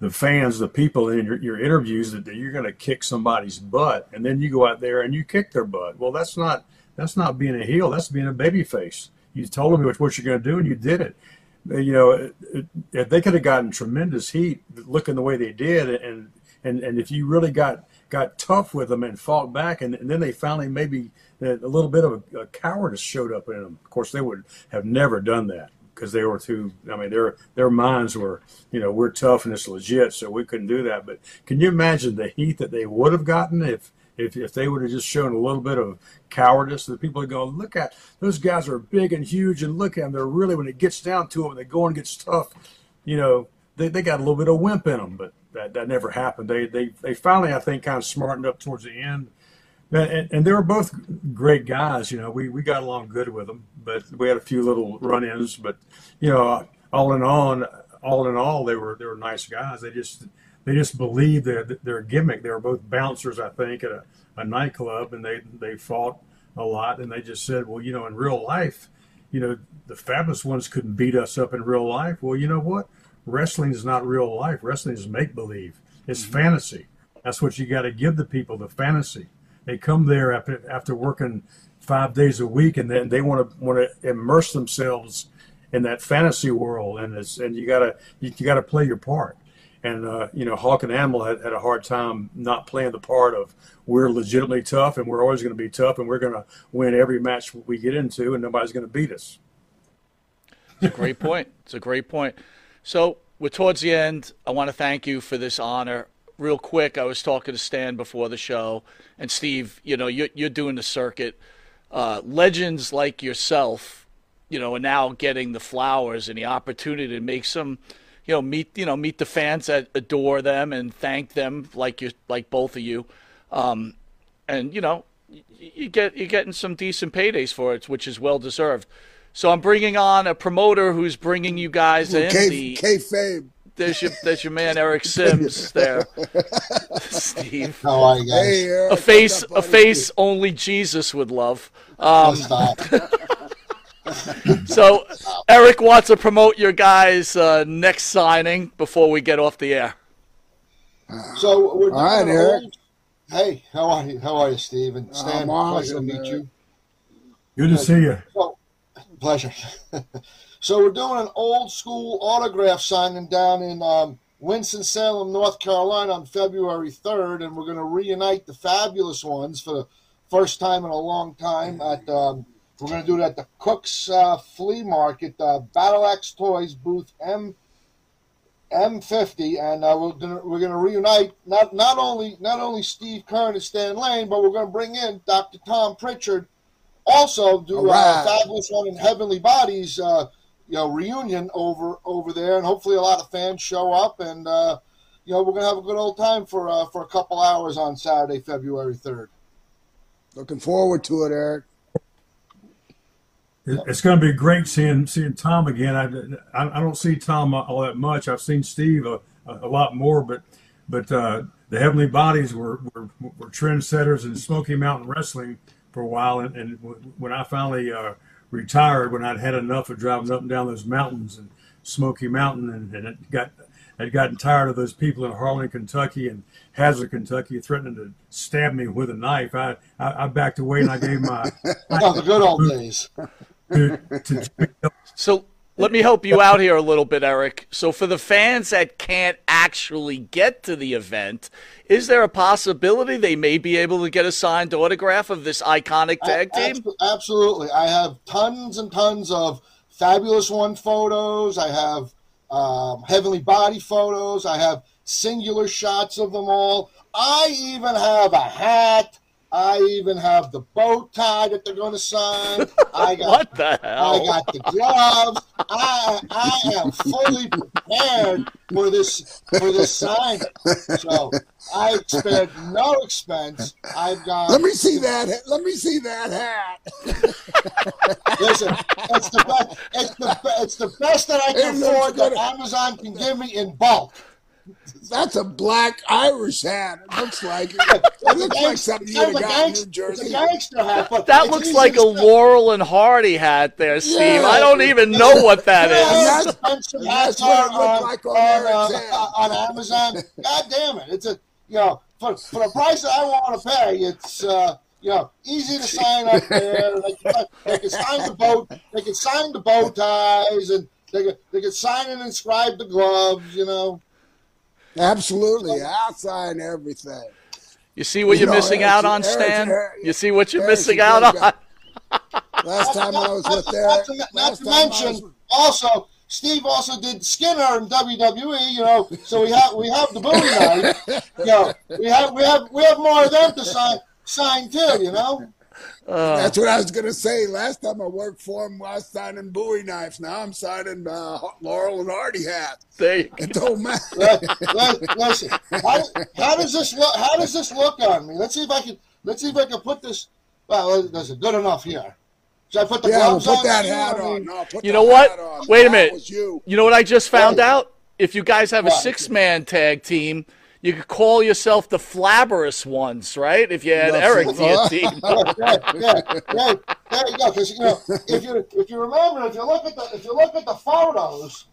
the fans, the people in your, your interviews that, that you're going to kick somebody's butt, and then you go out there and you kick their butt. Well, that's not that's not being a heel. That's being a baby face. You told them what, you're going to do, and you did it. You know, if they could have gotten tremendous heat looking the way they did, and and and if you really got got tough with them and fought back, and, and then they finally maybe uh, a little bit of a, a, cowardice showed up in them. Of course, they would have never done that because they were too. I mean, their their minds were, you know, we're tough and it's legit, so we couldn't do that. But can you imagine the heat that they would have gotten if if, if they would have just shown a little bit of cowardice, the people would go, look at those guys are big and huge, and look at them. They're really when it gets down to them, they go and gets tough. You know, they, they got a little bit of wimp in them, but that, that never happened. They they they finally, I think, kind of smartened up towards the end. And, and they were both great guys. You know, we, we got along good with them, but we had a few little run-ins. But you know, all in all, all in all, they were they were nice guys. They just they just believed their their gimmick. They were both bouncers, I think, at a, a nightclub, and they they fought a lot. And they just said, well, you know, in real life, you know, the fabulous ones couldn't beat us up in real life. Well, you know what? Wrestling is not real life. Wrestling is make believe. It's mm-hmm. fantasy. That's what you got to give the people the fantasy. They come there after after working five days a week, and then they want to want to immerse themselves in that fantasy world, and it's and you gotta you, you gotta play your part. And uh, you know, Hawk and Animal had, had a hard time not playing the part of we're legitimately tough, and we're always going to be tough, and we're going to win every match we get into, and nobody's going to beat us. It's a great point. It's a great point. So we're towards the end. I want to thank you for this honor. Real quick, I was talking to Stan before the show, and Steve, you know, you're, you're doing the circuit. Uh, legends like yourself, you know, are now getting the flowers and the opportunity to make some, you know, meet you know meet the fans that adore them and thank them like you like both of you, um, and you know, you get you're getting some decent paydays for it, which is well deserved. So I'm bringing on a promoter who's bringing you guys in K- the K-Fame. There's your there's your man Eric Sims there, Steve. How are you guys? Hey, Eric, a face a face only Jesus would love. Um, so Eric wants to promote your guys' uh, next signing before we get off the air. So we're all right, Eric. Old... Hey, how are you? How are you, Steve? And Stan, pleasure to meet you. Good to see you. So, pleasure. So we're doing an old school autograph signing down in um, Winston-Salem, North Carolina on February 3rd, and we're going to reunite the fabulous ones for the first time in a long time at um, we're going to do it at the Cook's uh, Flea Market, uh, Battle Axe Toys booth M M50, and uh, we're going we're gonna reunite not not only not only Steve Keirn and Stan Lane, but we're going to bring in Dr. Tom Prichard, also do uh, right. fabulous one in Heavenly Bodies. Uh, you know reunion over over there, and hopefully a lot of fans show up, and uh, you know we're gonna have a good old time for uh, for a couple hours on Saturday, February third. Looking forward to it, Eric. It's going to be great seeing seeing Tom again. I, I, don't see Tom all that much. I've seen Steve a, a lot more, but but uh, the Heavenly Bodies were, were, were trendsetters in Smoky Mountain Wrestling for a while, and, and when I finally uh, retired when I'd had enough of driving up and down those mountains and Smoky Mountain, and, and it got I'd gotten tired of those people in Harlan, Kentucky, and Hazard, Kentucky, threatening to stab me with a knife. I I, I backed away and I gave my oh, the good old days. To, to, so let me help you out here a little bit, Eric. So, for the fans that can't actually get to the event, is there a possibility they may be able to get a signed autograph of this iconic tag team? Absolutely. I have tons and tons of fabulous one photos. I have um, heavenly body photos. I have singular shots of them all. I even have a hat. I even have the bow tie that they're going to sign. I got, what the hell? I got the gloves. I I am fully prepared for this for this sign. So I spared no expense. I've got. Let me see that. Let me see that hat. Listen, it's the best. It's the it's the best that I can afford that Amazon can give me in bulk. That's a black Irish hat. It looks like it. It looks like something you would have got in New Jersey. Hat, that looks like a Laurel and Hardy hat there, Steve. Yeah. I don't even know what that is. That's, that's what it looks like on, on, uh, on, Amazon. God damn it! It's a you know for for the price that I want to pay, it's. Uh, you know, easy to sign up there. They can, they can sign the bow. They can sign the bow ties, and they can they can sign and inscribe the gloves. You know. Absolutely, I'll sign everything. You see what you are missing out on, Stan? you see what you're missing out on. last time I was with Eric. Not to, not to mention, was... also Steve also did Skinner in WWE, you know. So we have we have the Bowie knife. You know, we have we have we have more of them to sign sign too, you know. Uh, That's what I was going to say. Last time I worked for him, I was signing Bowie knives. Now I'm signing uh, Laurel and Hardy hats. There you it don't matter. Listen, how, how, does this look? How does this look on me? Let's see if I can. Let's see if I can put this. Well, that's good enough here. Should I put the yeah, gloves we'll put on? that hat on. No, put you know what? Wait a minute. You. you. know what I just found out? If you guys have a six-man tag team you could call yourself the flabberous ones, right? If you had That's Eric to your team. yeah, yeah, yeah, there you go. Because you know, if you if you remember, if you look at the if you look at the photos,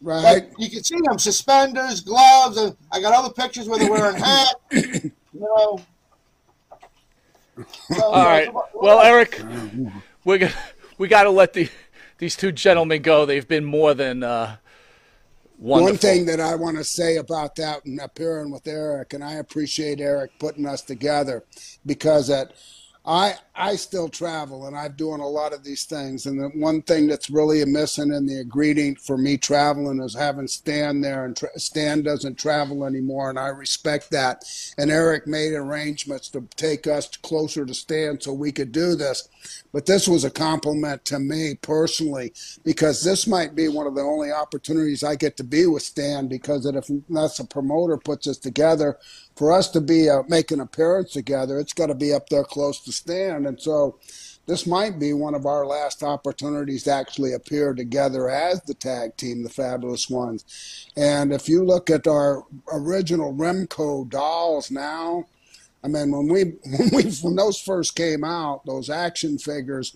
right, like, you can see them suspenders, gloves, and I got other pictures where they're wearing hats. You know. So, All right. Well, Eric, we're gonna, we got to let the these two gentlemen go. They've been more than. Uh, Wonderful. One thing that I want to say about that and appearing with Eric, and I appreciate Eric putting us together because at I I still travel and I'm doing a lot of these things. And the one thing that's really missing in the ingredient for me traveling is having Stan there. And tra- Stan doesn't travel anymore, and I respect that. And Eric made arrangements to take us closer to Stan so we could do this. But this was a compliment to me personally because this might be one of the only opportunities I get to be with Stan because if unless a promoter puts us together, for us to be uh, make an appearance together, it's got to be up there close to Stan. And so this might be one of our last opportunities to actually appear together as the tag team, the Fabulous Ones. And if you look at our original Remco dolls now, I mean, when we when we when those first came out, those action figures,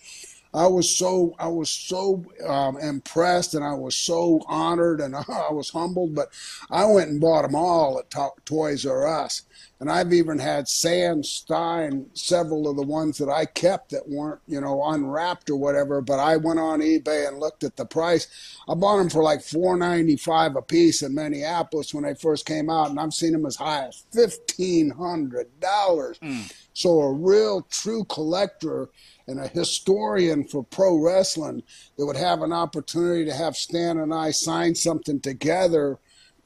I was so I was so um, impressed and I was so honored and I was humbled. But I went and bought them all at to- Toys R Us, and I've even had Stan sign several of the ones that I kept that weren't you know unwrapped or whatever. But I went on eBay and looked at the price. I bought them for like four ninety five a piece in Minneapolis when they first came out, and I've seen them as high as fifteen hundred dollars. Mm. So a real true collector and a historian for pro wrestling that would have an opportunity to have Stan and I sign something together.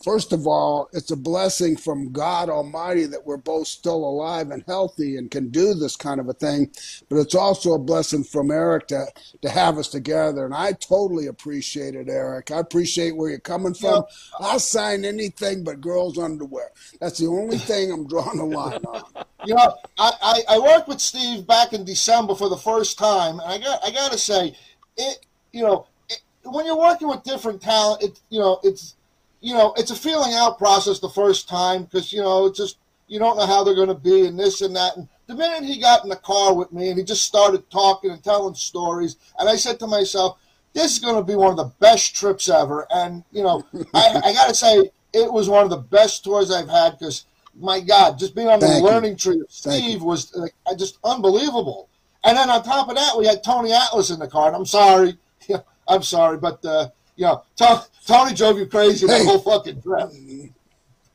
First of all, it's a blessing from God Almighty that we're both still alive and healthy and can do this kind of a thing. But it's also a blessing from Eric to, to have us together. And I totally appreciate it, Eric. I appreciate where you're coming from. I'll sign anything but girls' underwear. That's the only thing I'm drawing a line on. You know, I, I, I, worked with Steve back in December for the first time, and I got I got to say, it you know, it, when you're working with different talent, it you know it's you know it's a feeling out process the first time because you know it's just you don't know how they're going to be and this and that. And the minute he got in the car with me and he just started talking and telling stories, and I said to myself, this is going to be one of the best trips ever. And you know, I, I got to say, it was one of the best tours I've had because my God, just being on the Thank learning you. tree of Steve was like, just unbelievable. And then on top of that, we had Tony Atlas in the car. And I'm sorry, I'm sorry, but uh, you know, Tony drove you crazy hey, the whole fucking trip.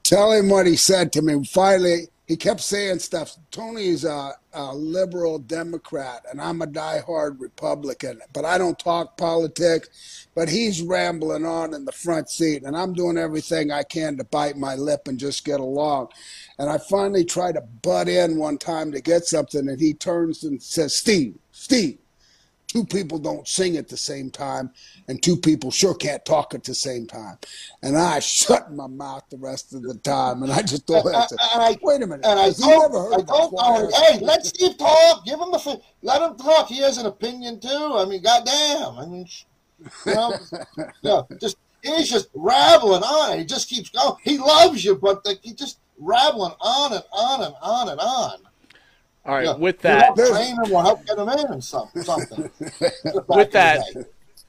Tell him what he said to me. Finally, he kept saying stuff. Tony's a, a, liberal Democrat, and I'm a diehard Republican. But I don't talk politics. But he's rambling on in the front seat, and I'm doing everything I can to bite my lip and just get along. And I finally try to butt in one time to get something, and he turns and says, "Steve, Steve, two people don't sing at the same time, and two people sure can't talk at the same time. And I shut my mouth the rest of the time, and I just thought, and, I, wait a minute, and I told, I told hey, let Steve talk, give him the, let him talk. He has an opinion too. I mean, goddamn, I mean, you know, know just he's just rattling on. He just keeps going. He loves you, but the, he just rattling on and on and on and on. All right, yeah. with that, train him or help get him in something. something. with that,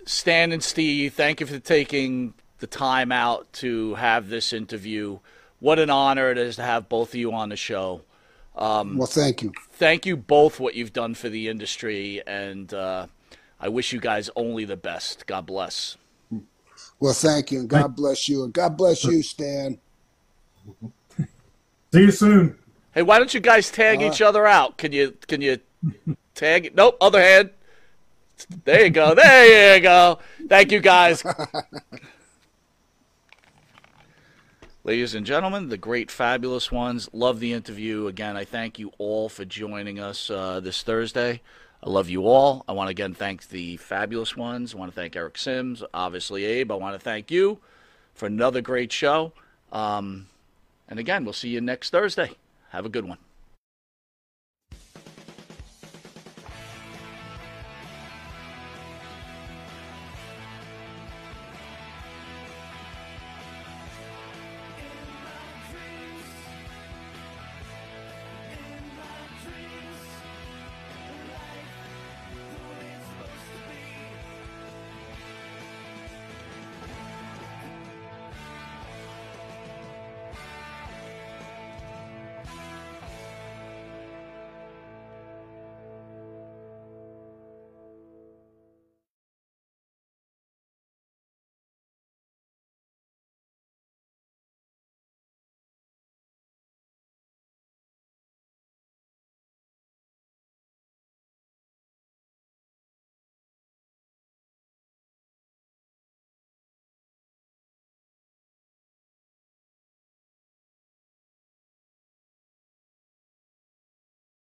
Stan and Steve, thank you for taking the time out to have this interview. What an honor it is to have both of you on the show. Um, well, thank you. Thank you both what you've done for the industry, and uh, I wish you guys only the best. God bless. Well, thank you, and God bless you, and God bless you, Stan. See you soon. Hey, why don't you guys tag uh, each other out? Can you can you tag? Nope. Other hand. There you go. There you go. Thank you, guys. Ladies and gentlemen, the great, fabulous ones. Love the interview. Again, I thank you all for joining us uh, this Thursday. I love you all. I want to again thank the fabulous ones. I want to thank Eric Sims, obviously Abe. I want to thank you for another great show. Um, and again, we'll see you next Thursday. Have a good one.